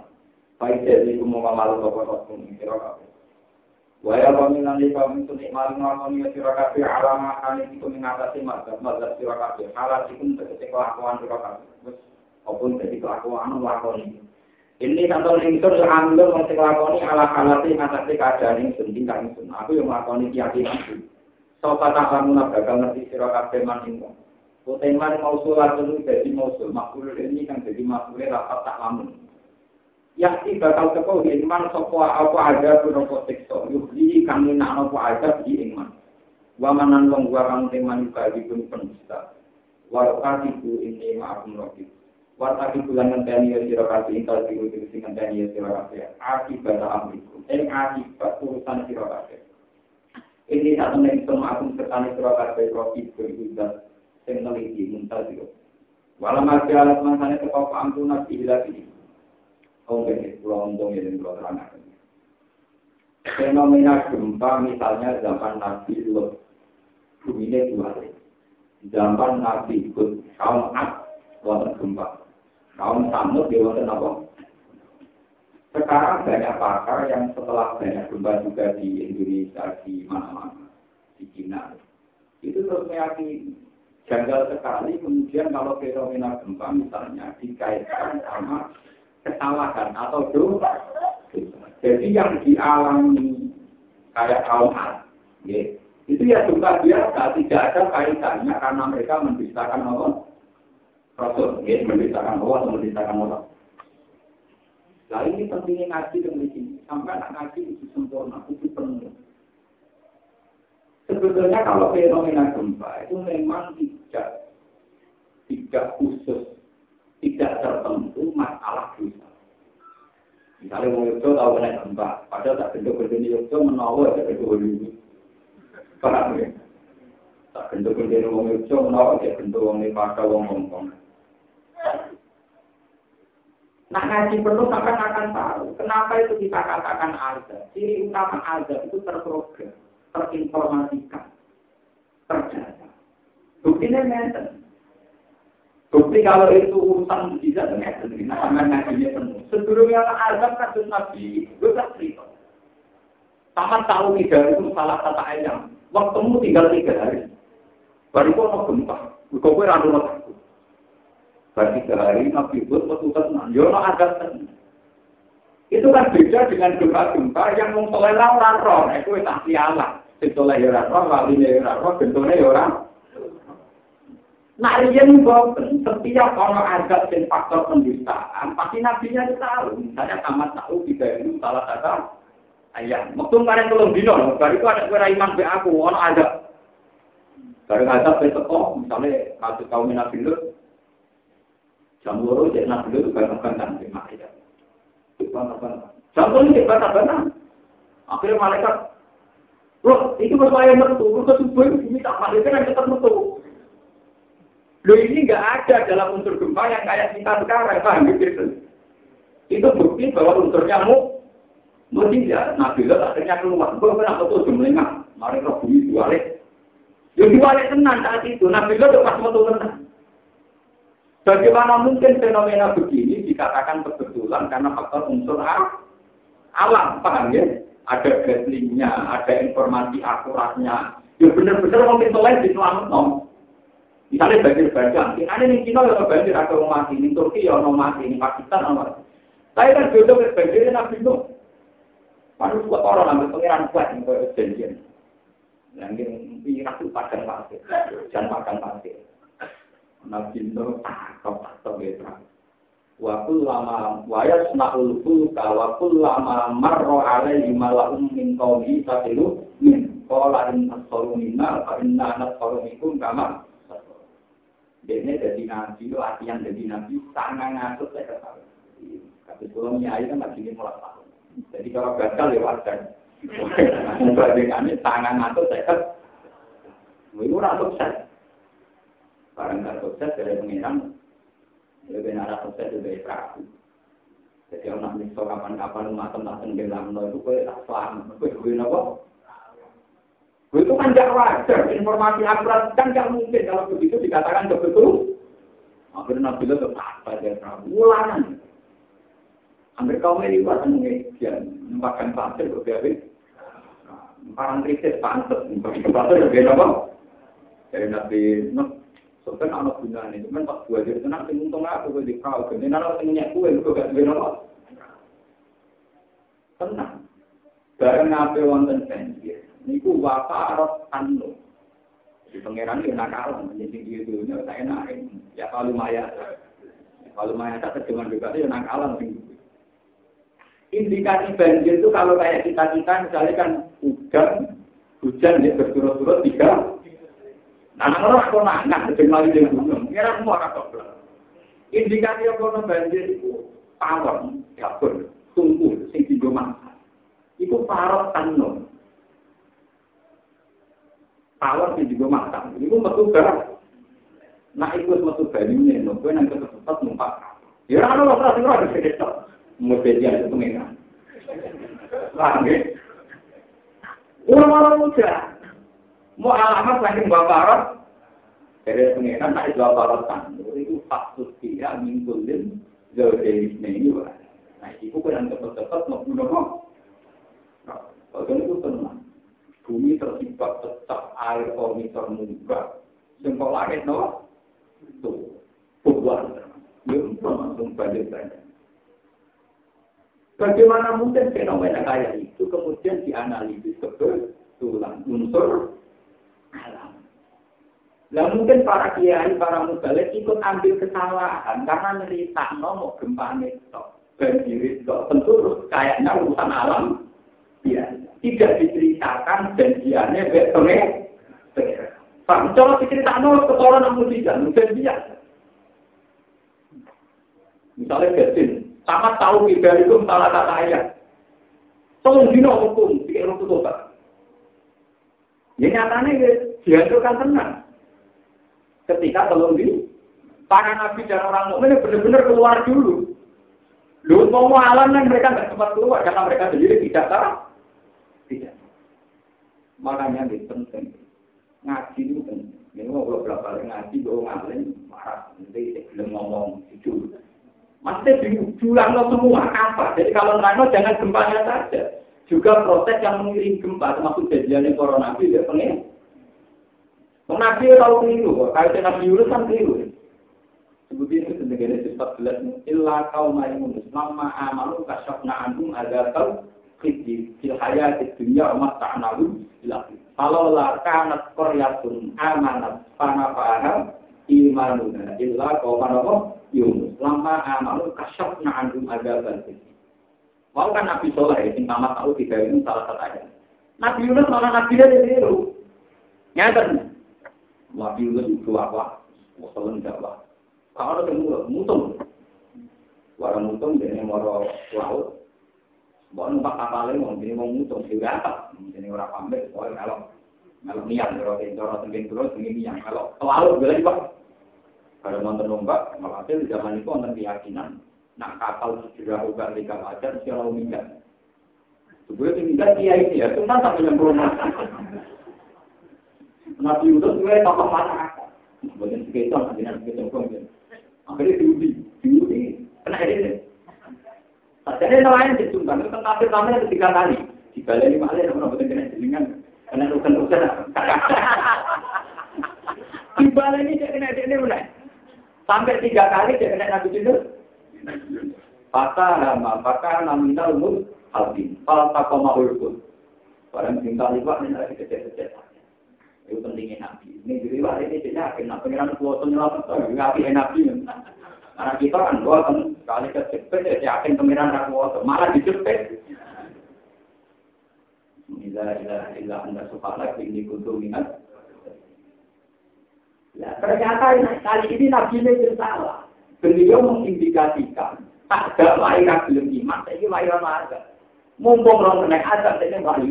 Baik jadi kumu malu bapak bapak sira kabeh. Waya paminan di kami itu nikmat ngomong ya sira kabeh alama kali itu mengatasi mazhab mazhab sira kabeh. Halat itu tegese kelakuan sira kabeh. Wis apun dadi kelakuan lakoni. Ini kantor ingsun yang ambil mesti lakoni ala halati ngatasi keadaan ingsun tingkah ingsun. Aku yang lakoni keyakinanku. Sopa tak kamu bakal ngerti sira kabeh man ingsun. Kuteman mausul atau jadi mausul. Makhluk ini kan jadi makhluknya rapat tak lamun. Yakti bakal teko iman sopo apa ada pun apa siksa. Yuhli kami nak apa ada di iman. Wa manan wong wa kang teman bagi pun penista. Wa katiku ini ma'akum roki. Wa katiku lan ngenteni ya sira kabeh ingkang diku sing ngenteni ya sira kabeh. Akibat amrikum. Ing akibat urusan sira kabeh. Ini satu ning sama akum sekali sira kabeh roki berjuda sing neliti muntazir. Walau masih alat masanya teko pampunan ilah ini. Oh, ini pulau untung ini pulau terangkan. Fenomena gempa misalnya zaman Nabi Lut, bumi ini dua Zaman Nabi Hud, kaum Ad, wonten gempa. Kaum Samud, dia wonten apa? Sekarang banyak pakar yang setelah banyak gempa juga di Indonesia, di mana-mana, di China. Itu terus meyakini janggal sekali kemudian kalau fenomena gempa misalnya dikaitkan sama kesalahan atau dosa. Jadi yang dialami kayak kaum Ad, ya, itu ya juga biasa, tidak ada kaitannya karena mereka mendustakan Allah. Rasul, ya, mendustakan Allah mendustakan Allah. Nah ini pentingnya ngaji di sini. Sampai anak ngaji itu sempurna, itu penuh. Sebetulnya kalau fenomena gempa itu memang tidak tidak khusus, tidak tertentu masalah dosa. Misalnya mau Yogyo tahu kena gempa, padahal tak bentuk berdiri Yogyo menawar dari dulu. Paham ya? Tak bentuk berdiri wong Yogyo menawar dari bentuk wong Pada wong Hongkong. Nah ngaji perlu akan akan tahu kenapa itu kita katakan azab. Ciri utama azab itu terprogram, terinformasikan, terdata. Buktinya memang Bukti kalau itu urusan bisa dengan nah, sama ngajinya penuh. Sebelumnya azab kasus Nabi, gue tak cerita. Sama tahu tiga itu salah kata ayam. Waktumu tinggal tiga hari. Baru kok mau gempa. Kau gue randu takut. Baru tiga hari Nabi buat waktu tenang. Yo no azab tenang. Itu kan beda dengan gempa-gempa yang mempelai orang roh. Itu tak sialah. Setelah ya orang roh, walinya ya orang roh, bentuknya ya orang Nah, riyen boten setiap orang ada dan faktor pendustaan, pasti nabinya tahu. Misalnya tamat tahu tiga itu salah satu ayam. Waktu kemarin belum dino, baru itu ada kira iman be aku, orang ada. Baru ada be teko, misalnya kasus kaum nabi lu, jam dua jadi nabi lu banyak banyak di makia. Jam dua ini banyak banyak. Akhirnya malaikat, loh, itu masalah mertu, mertu subuh ini tak malaikat yang tetap mertu. Loh ini nggak ada dalam unsur gempa yang kayak kita sekarang, paham gitu? Itu bukti bahwa unsurnya mu, mau tidak. Nabi Allah akhirnya keluar, gue pernah betul jumlahnya, mari roh bumi diwalik. Yang diwalik tenang saat itu, Nabi Allah pas betul tenang. Bagaimana mungkin fenomena begini dikatakan kebetulan karena faktor unsur alam, paham ya? Ada gaslingnya, ada informasi akuratnya. Ya benar-benar mungkin soleh di selamat Misalnya banjir bandang, ini ada di Cina ya banjir ada orang mati, di Turki ya orang mati, di Pakistan. Saya kan jodoh ke banjir Nabi Nuh. Lalu buat orang ambil pengiran kuat yang ke janjian. Yang ini itu padang pasir, jangan padang pasir. Nabi Nuh takut takut gitu. Waktu lama wayas nakul fulka, waktu lama marro alaihi malahum min kaumi tasilu min. Kala inna solumina, inna anak solumikum kama dia jadi nabi, latihan jadi nabi, sangat ngasut saya ketahui. Tapi kalau nyai kan lagi mulai tahun. Jadi kalau gagal ya wajar. Membandingkannya sangat ngasut saya ketahui. Itu rasa sukses. Barang gak sukses dari pengiran, lebih nara sukses dari perahu. Jadi orang bisa kapan-kapan rumah tempat tenggelam, itu kue tak selamat. Kue kue nopo. Itu kan tidak wajar, informasi akurat kan tidak mungkin kalau begitu dikatakan betul. Akhirnya Nabi itu apa dia Prabu? Ulangan. Hampir kaum ini buat mengejar, makan pasir berbeda. Parang krisis pantas, makan pasir berbeda apa? Dari Nabi Soalnya anak gunanya, cuman pas dua jadi tenang, untung aku gue di kau, jadi nara tingginya kue, gue gak berbeda apa? Tenang. Bareng ngapain wonten banjir, niku wafarot anu. Di pangeran itu nakal, menjadi dia dunia saya naik. Ya kalau maya, kalau maya tak terjemahan juga ya nakalan. Indikasi banjir itu kalau kayak kita kita misalnya kan hujan, hujan ya berturut-turut tiga. Nah, kalau aku nangak, terjemahan di gunung, kira semua kata Indikasi apa banjir itu tawon, dapur, tungku, sing tiga masa. Itu parot tanun tawar di juga matang. Itu metu barang. Nah itu metu banyunya, nopo yang tetap numpak. Ya orang orang orang orang ada sekitar. Mobilnya itu pengen. Lagi. Orang-orang muda. Mau alamat bapak Arab. Dari pengiran, tak itu bapak Arab kan. Itu faktus dia mingkulin. Jauh dari ini. Nah itu kan cepat-cepat mau bunuh. Kalau itu tenang bumi terlibat tetap air kami termunggah. Sengkau langit no, itu bubuan. Ya langsung balik saja. Bagaimana mungkin fenomena kayak itu kemudian dianalisis kebetulan unsur Lah mungkin para kiai, para mubalik ikut ambil kesalahan karena cerita mau gempa itu, banjir itu, tentu kayaknya urusan alam ya tidak diceritakan janjiannya betulnya. Pak, kalau diceritakan ketolong namun tidak, mungkin biasa. Misalnya Besin, sama tahu ibadah itu salah kata ayat. Tolong dino hukum, pikir itu tobat. Ya nyatanya ya, dihancurkan tenang. Ketika tolong di para nabi dan orang mukmin benar-benar keluar dulu. Lu mau alam kan mereka nggak sempat keluar karena mereka sendiri tidak tahu. Tidak. Makanya ini penting. Ngaji itu penting. Ini mau berapa kali ngaji, gue ngalim, marah. Nanti belum ngomong, jujur. Maksudnya diulang semua apa? Jadi kalau nerangno jangan gempanya saja. Juga proses yang mengiring gempa, termasuk kejadian corona itu ya pengen. Nabi tahu keliru, kalau Nabi Yunus kan keliru. Seperti itu sebagai ayat 14 illa kaum Yunus lama amalu kasyafna anhum ada tahu fil hayati dunya umat ta'nalu ila kalau la kanat qaryatun amanat fana paham imanuna illa kaum apa Yunus. Lama amalu kasyaf na'andum ada bantin. Mau kan Nabi Soleh, yang tamat tahu tiga ini salah satu ayat. Nabi Yunus malah Nabi dia ditiru. Nyata Nabi Yunus itu apa? Wasallam jawab. Kalau ada yang mutung. Warang mutung, jadi mau laut. Bawa numpak kapalnya, mau jadi mau mutung. Juga apa? Jadi orang pamit, soalnya kalau kalau niat, kalau tinggal tinggal terus, ini niat. Kalau laut, boleh pak. Kalau nonton lomba, malah di zaman itu nonton keyakinan. Nak kapal sejarah obat di wajar, siapa minggat. Sebenarnya minggat dia ini ya, cuma yang belum Nabi Yusuf gue tokoh masyarakat. Sebenarnya sekitar, nanti sekitar kongsi. Akhirnya diuji, diuji, kena ini. Jadi nelayan disumbang, itu tentang tamu tiga kali. Di balik lima kali, ada betul kena jelingan. Kena rukan-rukan. Di balik ini, kena ini mulai. Sampai tiga kali dia kena Nabi Yunus. Patah nama, patah nominal. Kalau tak kau mau pun. Barang cinta liwat ini lagi kecil-kecil. Itu pentingnya Nabi. Ini di liwat ini tidak yakin. Nah, pengiran kuasa nyelamat. Ngapi Nabi. Karena kita kan dua kan sekali kecepet ya yakin pengiran kuasa. Malah dicepet. Ila ila ila anda subhanak ini kuntu minat Nah, ternyata kali ini Nabi ini salah. Beliau mengindikasikan ada lahiran belum iman, ini lahiran marga. Mumpung orang kena azab, ini wali.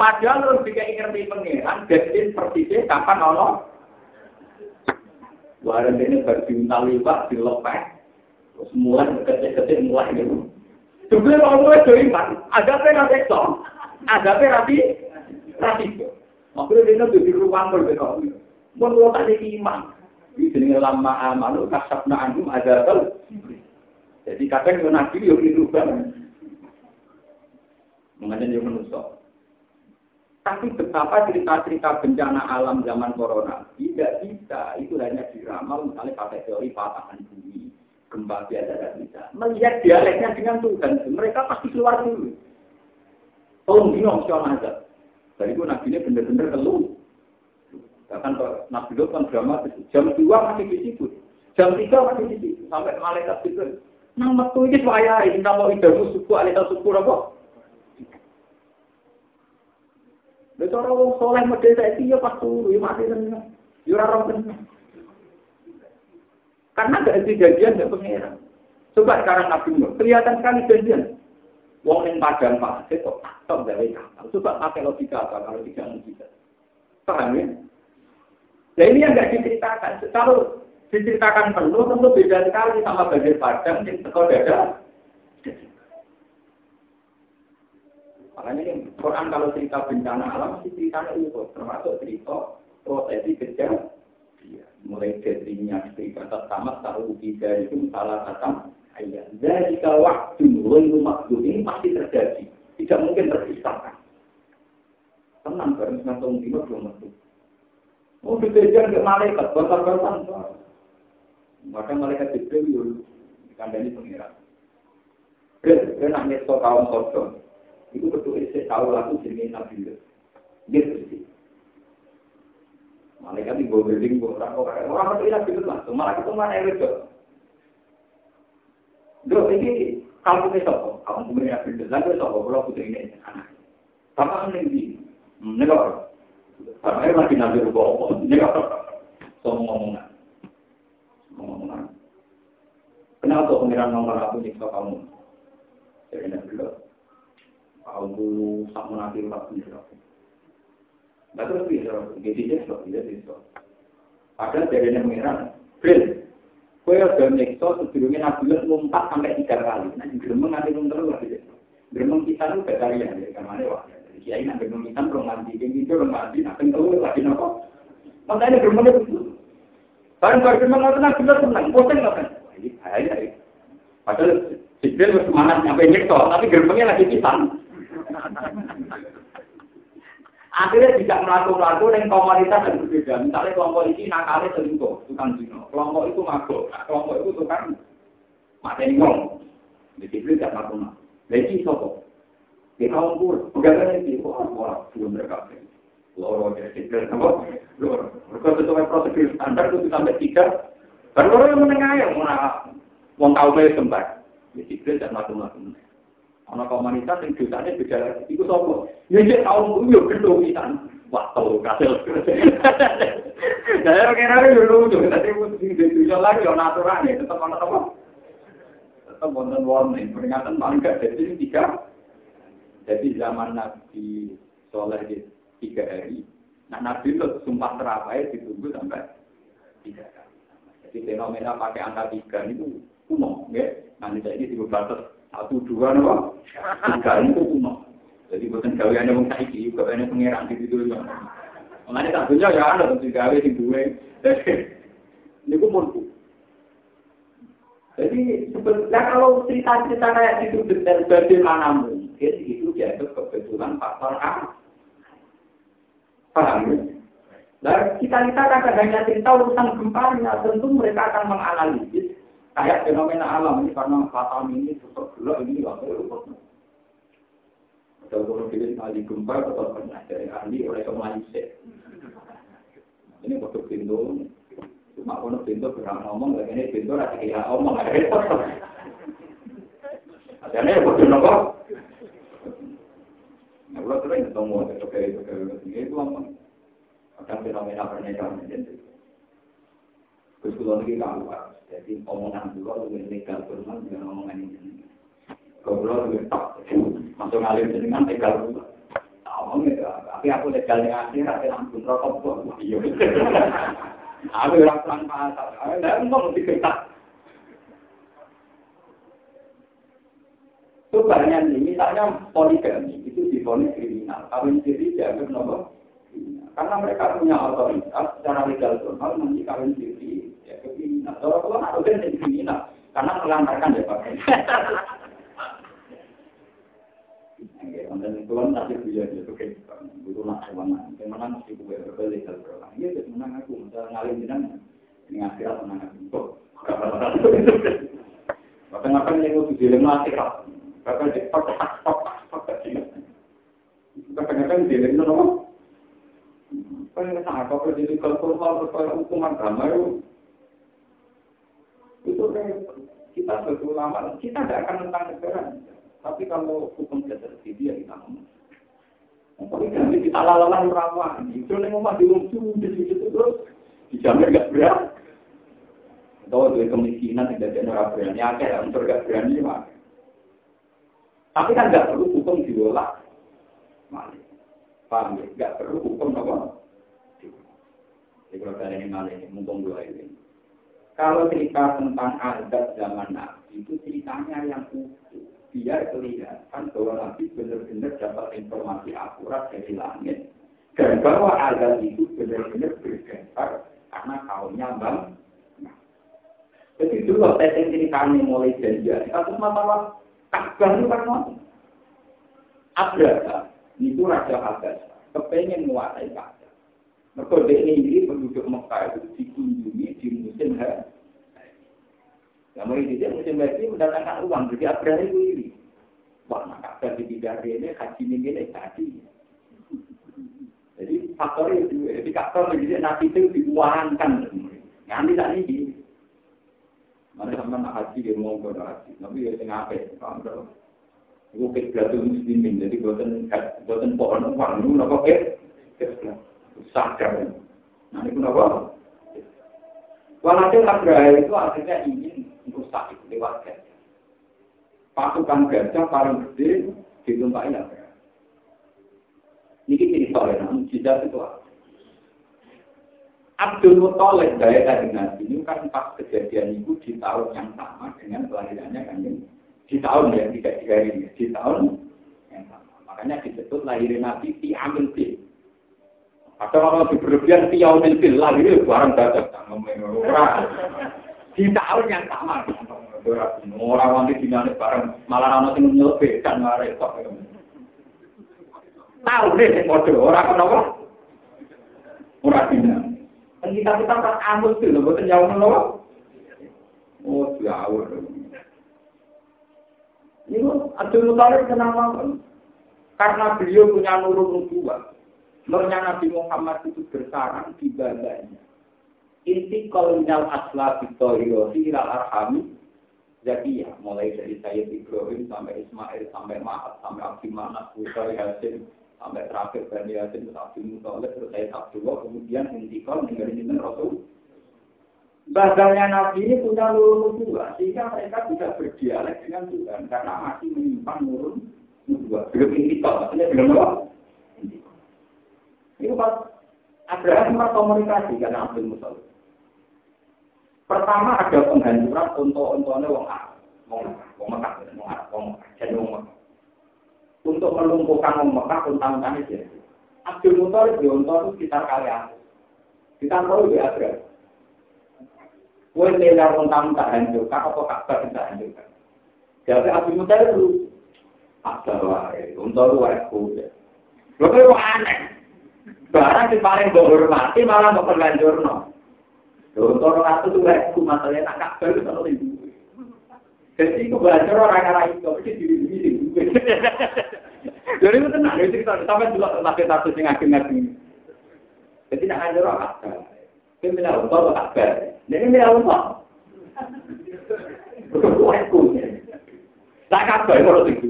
Padahal lu juga ngerti pengiran, jadi persisnya kapan Allah. Warna ini berdiuntal lipat, dilepek, terus mulai kecil-kecil mulai gitu. Juga kalau gue iman, ada apa yang ada apa rapi, rapi. Akhirnya dia nanti di ruang berbeda. Mau lo tak iman. Di sini lama amal, kasabna anum ada tahu. Jadi kadang yang nabi yang dirubah. Mengenai yang menusuk. Tapi betapa cerita-cerita bencana alam zaman corona tidak bisa. Itu hanya diramal misalnya pakai teori patahan bumi, gempa biasa tidak bisa. Melihat dialeknya dengan Tuhan, mereka pasti keluar dulu. Tolong bingung siapa aja. Dari itu nabi ini benar-benar. Bahkan nabi itu kan dramatis. Jam dua masih di situ. Jam tiga masih di situ. Sampai malaikat itu. Nang metu ini saya ini nama idamu suku alita suku apa? Lha cara wong soleh model saiki ya pas turu ya mati tenan. Ya ora tenan. Karena ada janjian dari pengeran. Coba sekarang Nabi Nuh, kelihatan sekali janjian. Wong yang padang pasir kok tak gawe kapal. Coba pakai logika apa kalau tidak logika. Paham ya? Nah ini yang nggak diceritakan. Kalau diceritakan penuh tentu beda sekali sama bagian padang yang teko dada. Makanya ini Quran kalau cerita bencana alam ceritanya itu termasuk cerita prosesi kejadian. Mulai dari minyak cerita tamat tahu tiga itu salah satu ayat. Dari waktu ghairu makhluk ini pasti terjadi. Tidak mungkin terpisahkan. Tenang, tahun lima belum masuk. Oh, dikejar ke malaikat, bakar-bakar. Maka malaikat Jibril yul. kandani pengiran. Dia nak nyetok kaum sodom. Itu betul saya tahu lagu jenis Nabi. Dia bersih. Malaikat bawah building, orang orang orang itu Nabi Lut langsung. Malah itu mana yang itu? Dua ini kamu ini sopo, kamu kemudian Nabi. Lalu kalau putri ini anak. Bapak ini di, negara. Karena lagi Nabi Lut, negara. Somo ngomongan. Ngomongan. Kenapa pengiran nomor aku nyiksa kamu? Jadi Nabi Lut. Aku sama nanti lah bisa. Nah terus bisa, gitu aja so, bisa bisa. Padahal dari yang mengira, Phil, kue udah nyekso sebelumnya Nabi lompat sampai tiga kali. Nah, geremeng nanti terus lagi. Geremeng kita tuh beda ya, dari kamar wah. Jadi kiai nak belum mandi, yang itu mandi, nah kental lagi nopo. Makanya geremeng itu. Barang barang geremeng itu nabi tenang, pusing nggak kan? Ini bahaya ya. Padahal Jibril semangat sampai nyekso, tapi geremengnya lagi pisang. Akhirnya tidak melaku-laku dengan komunitas yang berbeda. Misalnya kelompok ini nakalnya selingkuh, tukang zino. Kelompok itu mabuk, nah, kelompok itu tukang mateni wong. Situ tidak melaku Lagi sopo. Di kaum pur, pegangan ini, wah, wah, belum mereka. Loro jadi tiga, apa? Loro. Mereka sesuai prosedur standar itu sampai tiga. Baru orang yang menengah ya, mau tahu mereka sempat. Di situ tidak melaku-laku. Ana komunitas yang dosanya beda lagi. Iku sopo? Ya dia tahu itu ya gendong kita. Wah, tahu kasil. Saya kira itu lucu. Tapi di lagi orang aturan ya tetap apa? Tetap wonten warning. Peringatan paling gak jadi tiga. Jadi zaman Nabi Soleh di tiga hari. Nah Nabi itu sumpah terapai ditunggu sampai tiga kali. Jadi fenomena pakai angka tiga itu kuno, ya. Nanti saya ini batas satu dua nopo. Tiga itu kuno. Jadi bukan gaweane wong saiki, gaweane pangeran di situ. Mengenai tak punya ya ada tentu gawe di dua. Ini pun murku. Jadi sebetulnya kalau cerita-cerita kayak itu detail bagaimana mungkin itu dianggap kebetulan faktor A. Paham ya? Nah, kita kita kadang hanya cerita urusan gempanya, tentu mereka akan menganalisis Kayak fenomena alam ini karena fatal ini super gelap ini waktu itu. Atau kalau kita sekali gempa atau pernah dari ahli oleh kemanusia. Ini waktu pintu, cuma kalau pintu berang ngomong, lagi ini pintu rasa kayak omong, ada repot. Akhirnya ya waktu nopo. Kalau sering ketemu, itu kayak itu apa? Kadang fenomena pernikahan itu. Terus kalau lagi kalah. Jadi omongan dulu lebih legal firman dengan omongan ini. Kalau lebih tak masuk ngalir dengan legal dulu. Tapi aku legal yang akhirat langsung rokok kok. Iya. Aku orang pasar. Ada ngomong di kertas. Itu banyak nih, misalnya poligami itu difonis kriminal. Kawin siri dianggap nomor karena mereka punya otoritas secara legal formal nanti kawin siri kriminal. Kalau kalau ada jadi kriminal, karena melantarkan ya pak. Kan. Iya, jadi menang aku, bahkan di pak pak pak pak pak Kadang-kadang dilem nopo. Kan apa kalau jadi kalau hukuman agama itu itu kita sebagai ulama, kita tidak akan tentang negara. Tapi kalau hukum tidak terjadi ya kita ngomong. Tapi kan kita lalalan rawan. Itu yang ngomong di rumah di situ terus dijamin gak berat. Atau dari kemiskinan tidak ada orang berani, ada yang berani mah. Tapi kan gak perlu hukum diolah. Malik. Paham ya? Gak perlu hukum apa? Jadi kalau ini malah ini, mumpung dua ini. Kalau cerita tentang adat zaman Nabi itu ceritanya yang utuh. Biar kelihatan bahwa Nabi benar-benar dapat informasi akurat dari langit. Dan bahwa adat itu benar-benar berdasar karena kaumnya bang. Jadi dulu setting ceritanya mulai janjian. Kasus masalah Ka'bah itu kan Abraha itu Raja Habas. Kepengen menguasai Ka'bah. Mereka ini penduduk Mekah itu dikunjungi di musim haji. Ya mau ini dia musim haji mendatangkan uang, jadi Abraham itu ini. Wah, nak kabar di bidang ini, haji ini ini tadi. Jadi faktor itu, jadi faktor jadi nanti itu diuangkan. Nanti tak ini. Mana sama nak haji dia mau ke haji, tapi ya tengah apa? Kalau itu kebelatu muslimin, jadi buatan buatan pohon uang, itu apa ke? Sadar. Nah itu apa? Walhasil Abraha itu akhirnya ingin merusak itu lewat gajah. Pasukan gajah paling gede ditumpahin Abraha. Ini cerita ya, mujizat itu apa? Abdul Muttalib dari tadi Nabi ini kan pas kejadian itu di tahun yang sama dengan kelahirannya kan di tahun ya tidak tiga ini di tahun yang sama. Makanya disebut lahirin Nabi di Amin ada kalau lebih berlebihan tiaw bil lah ini barang dadak di tahun yang sama. Orang wanti dinane barang malah ana sing nyelebihkan mare kok. Tahu deh sing padha ora kenapa. Ora. Kan kita kita kan amus tuh lho boten jauh napa. Oh, jauh. Ini Abdul Muthalib kenapa? Karena beliau punya nurun nubuah. Nurnya Nabi Muhammad itu bersarang di badannya. Inti kolonial asla bitohiro ilal arhami ya mulai dari Sayyid Ibrahim sampai Ismail sampai Mahat sampai Abdi Manas Bukhari Hasim sampai terakhir Bani Hasim terus Abdi Muthalib terus Abdullah kemudian intikal menjadi jinten Rasul. Badannya Nabi ini punya nurun dua sehingga mereka bisa berdialek dengan Tuhan karena masih menyimpan nurun dua belum intikal maksudnya belum apa? Itu pas Abraham komunikasi karena Abdul Muthalib. Pertama ada penghancuran untuk untungnya wong Arab, wong Mekah, wong Arab, wong jadi wong Mekah. Untuk melumpuhkan wong Mekah untang-untangnya dia. Abdul Muthalib di untung itu sekitar kalian. Kita tahu di Abraham. Kue miliar untang tak hancurkan, apa kabar tidak hancurkan. Jadi Abdul Muthalib itu, ada wae, untung wae Lalu itu aneh. Barang yang paling menghormati malah mau berlanjur no. Untuk orang itu tuh aku masalahnya tak kabar itu. Jadi itu belajar orang orang itu mesti diri diri Jadi itu tenang, itu kita sampai juga tetapi satu sing ageng ageng. Jadi nak ngajar orang kabar. Ini milah untuk kabar. Jadi milah untuk. Betul aku. Tak kabar kalau itu.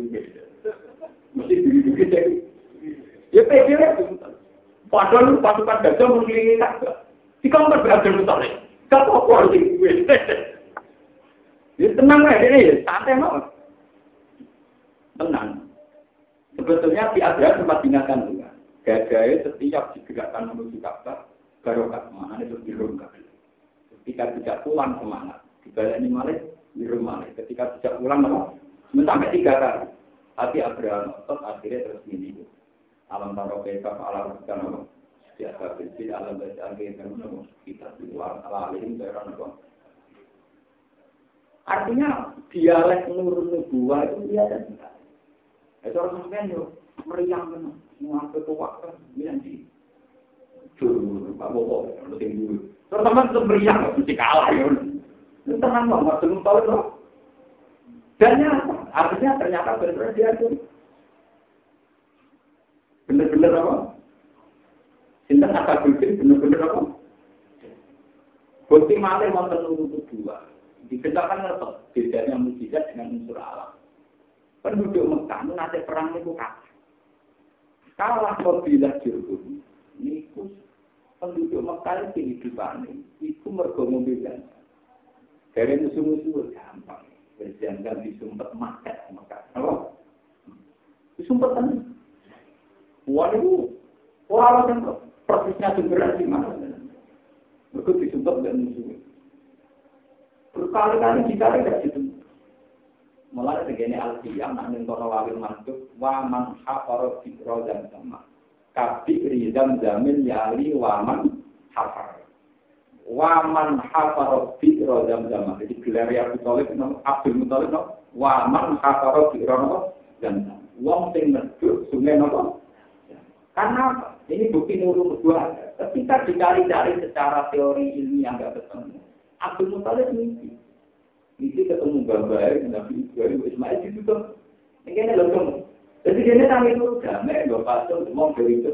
Mesti diri diri. Ya pede Padahal pasukan gajah mengelilingi Ka'bah. Di kamar berada misalnya. Gak apa-apa sih gue. Ya tenang aja ini, santai mau. Tenang. Sebetulnya di Abraham sempat diingatkan juga. Gajah setiap digerakkan menuju Ka'bah, barokah mana itu dirungkap. Ketika tidak pulang semangat, dibalani malah di rumah. Ketika tidak pulang malah sampai tiga kali. Tapi Abraham otot akhirnya terus ini alam taro keka alam kan apa biasa benci alam kan kita di luar ala alim daerah artinya dialek nur nubuah itu dia dan itu orang sampean yo meriang kan mau ketua kan bilang di dulu pak bobo lu tinggi terus teman itu meriang mesti kalah yo itu tenang lah nggak belum tahu loh dan artinya ternyata benar dia tuh Bener-bener apa? Sinten akal bener-bener apa? Bukti malih wonten urut dua. Dikenalkan ngerti bedanya mujizat dengan unsur alam. Penduduk Mekah nanti perang itu kalah. Kalah kabilah Jurhum. Niku penduduk Mekah itu kehidupan itu mergo mobilan. Dari musuh-musuh gampang. Berjangan disumpet makat Mekah. Apa? Disumpet kan? Wah itu orang yang persisnya sumbernya di mana? Mereka disumpah dan musuh. Berkali-kali kita tidak gitu. Mulai begini al-qiyam, namun kono wawil mantuk, wa man hafaro fikro dan sama. Kabi rizam jamin yali wa man hafar. Wa man hafaro fikro dan sama. Jadi gelar yang Abdul Abdul Muttalib, wa man hafaro fikro dan sama. Wong sing medhuk sungai nopo karena ini bukti nurul dua. Ketika dicari-cari secara teori ilmiah nggak ketemu. Abdul Muthalib mimpi. Ini ketemu gambar Nabi Ibrahim Ismail itu. Ini loh Jadi dia nang itu damai, pasang semua dari itu.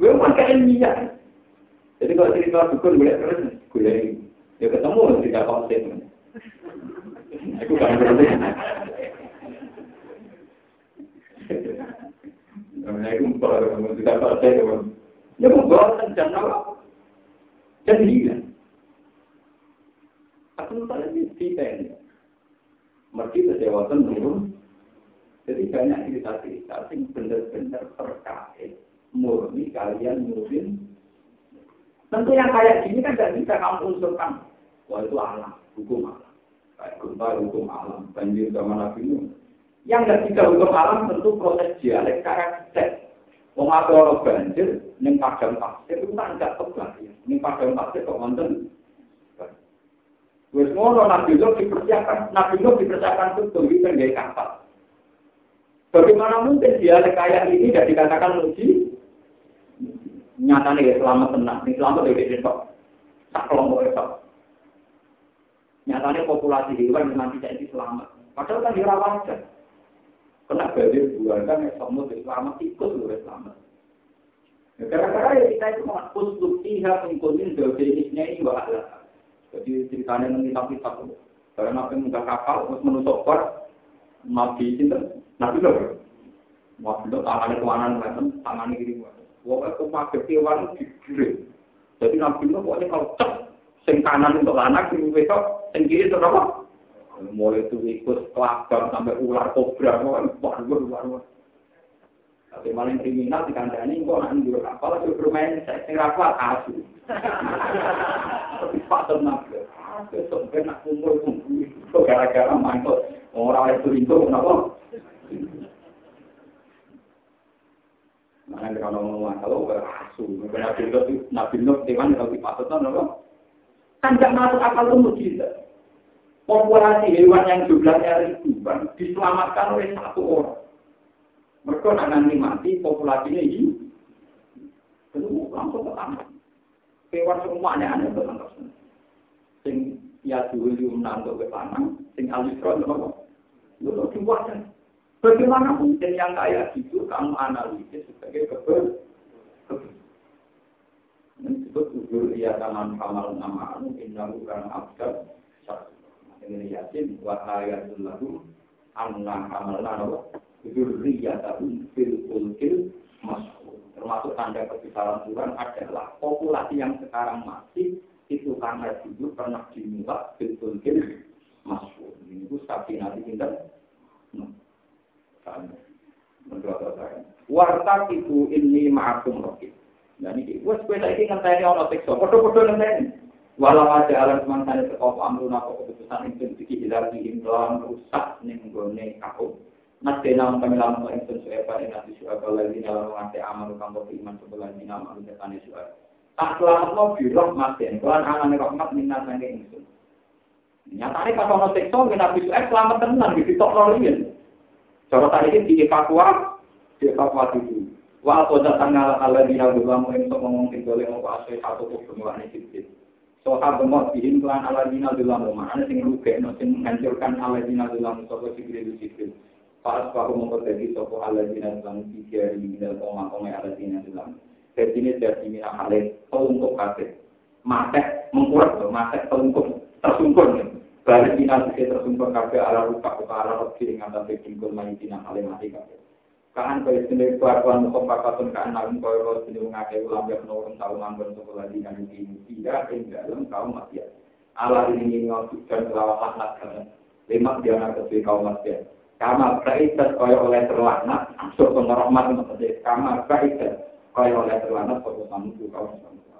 Gue pakai ilmiah. Jadi kalau cerita dukun boleh terus gue ya ketemu tidak konsep. Aku kan berarti. Baru tidak konsep. Ya, gue bawa kan jangan Jadi kan. Di kita ini. Mereka kesewatan turun. Jadi banyak cerita-cerita yang benar-benar terkait murni kalian mungkin. Tentu yang kayak gini kan tidak bisa kamu unsurkan. Wah itu alam, hukum alam. Kayak gempa hukum alam, banjir zaman Nabi Yang tidak bisa hukum alam tentu proses dialek karakter. Ada banjir, ning padang pasir itu kan enggak tebak ya. Ning padang pasir kok wonten. Wes ngono Nabi Nuh dipersiapkan, Nabi Nuh dipersiapkan betul iki kan kapal. Bagaimana mungkin dia kayak ini tidak dikatakan muji? Nyata nih selamat tenang, ini selamat dari besok. Tak kelompok besok. Nyatanya populasi hewan yang nanti jadi selamat. Padahal kan dirawat aja. Kena badai buang kan yang semut selamat ikut loh selamat. Gara-gara ya kita itu usut pihak mengikuti dosennya ini bahwa Jadi ceritanya nanti tapi tak karena apa muka kapal terus menusuk kor nabi itu nabi loh. Nabi loh tangannya ke mana nih tangannya gini buat. Wah aku pakai kewan digigit. Jadi nabi loh pokoknya kalau cek sing kanan untuk anak sing besok sing kiri untuk apa? mulai itu ikut kelabang sampai ular kobra, wah waduh waduh. Tapi maling kriminal di kandang kok nanti juga kapal itu bermain saya kira apa kasus. Tapi pak tenang, besok nak kumpul kumpul, kok gara-gara main kok orang itu itu kenapa? Mana kalau ngomong kalau berasu, nabi nuh nabi nuh di mana kalau dipatutkan apa? Kan tidak masuk akal itu mujizat populasi hewan yang jumlahnya ribuan diselamatkan oleh satu orang. Mereka nanti mati, populasinya ini Tentu langsung ke tanah. Hewan semuanya ada ke tanah. Sing ya dulu diundang ke tanah, sing alisron apa? Lalu dibuatkan. Bagaimana mungkin yang kayak gitu kamu analisis sebagai kebel? Ini disebut ujur iya taman kamal nama anu indah bukan abjad ini yakin wa ayatul lahum anna hamalna wa dzurriyyatahum fil fulkil mas'ul. Termasuk tanda kebesaran Tuhan adalah populasi yang sekarang masih itu karena dulu pernah dimuat fil mas'ul. Ini itu sapi nanti kita Warta itu ini ma'akum rokit. Dan ini, gue lagi ngenteni orang siksa. Kodoh-kodoh ngenteni. Walau ada alam semangsa itu kau amruna kau keputusan itu fikih hilang di imlan rusak nih gone kau. Nanti nama kami lama kau itu sudah pada nanti sudah lagi dalam mengerti amal kamu iman sebelah di nama itu tani sudah. Tak selamat mau biroh mati. Tuhan anak rahmat minat itu. Nyatanya orang sekso selamat tenang di. Cara tadi ini dulu. Wa datang ngomong asli satu ini kelan ala dina rugi, no menghancurkan ala dina itu. Pas bahu memperdagi sopo ala dina dalam tiga di dalam koma-koma ala dina dalam. Dari sini dari sini hale untuk kafe. Mate mengkurang, mate telungkup, tersungkur. Balik dina sikri tersungkur kafe ala rupa, ke arah roki dengan tapi tingkul main dina hale mati kafe. Kaan kaya sini kuatuan mukom pakatun kaan narum kaya lo sini mengakai ulang biar nurun tahu manggon untuk lagi kan ini tidak ing dalam kaum maksiat. Allah ini ngosuk dan kelawan laknat. Lima dia kesui kaum maksiat. Kama kaitat kaya oleh terlaknat, masuk ke rahmat. Kama kaitat kaya oleh terlaknat, kaya kamu kaum maksiat.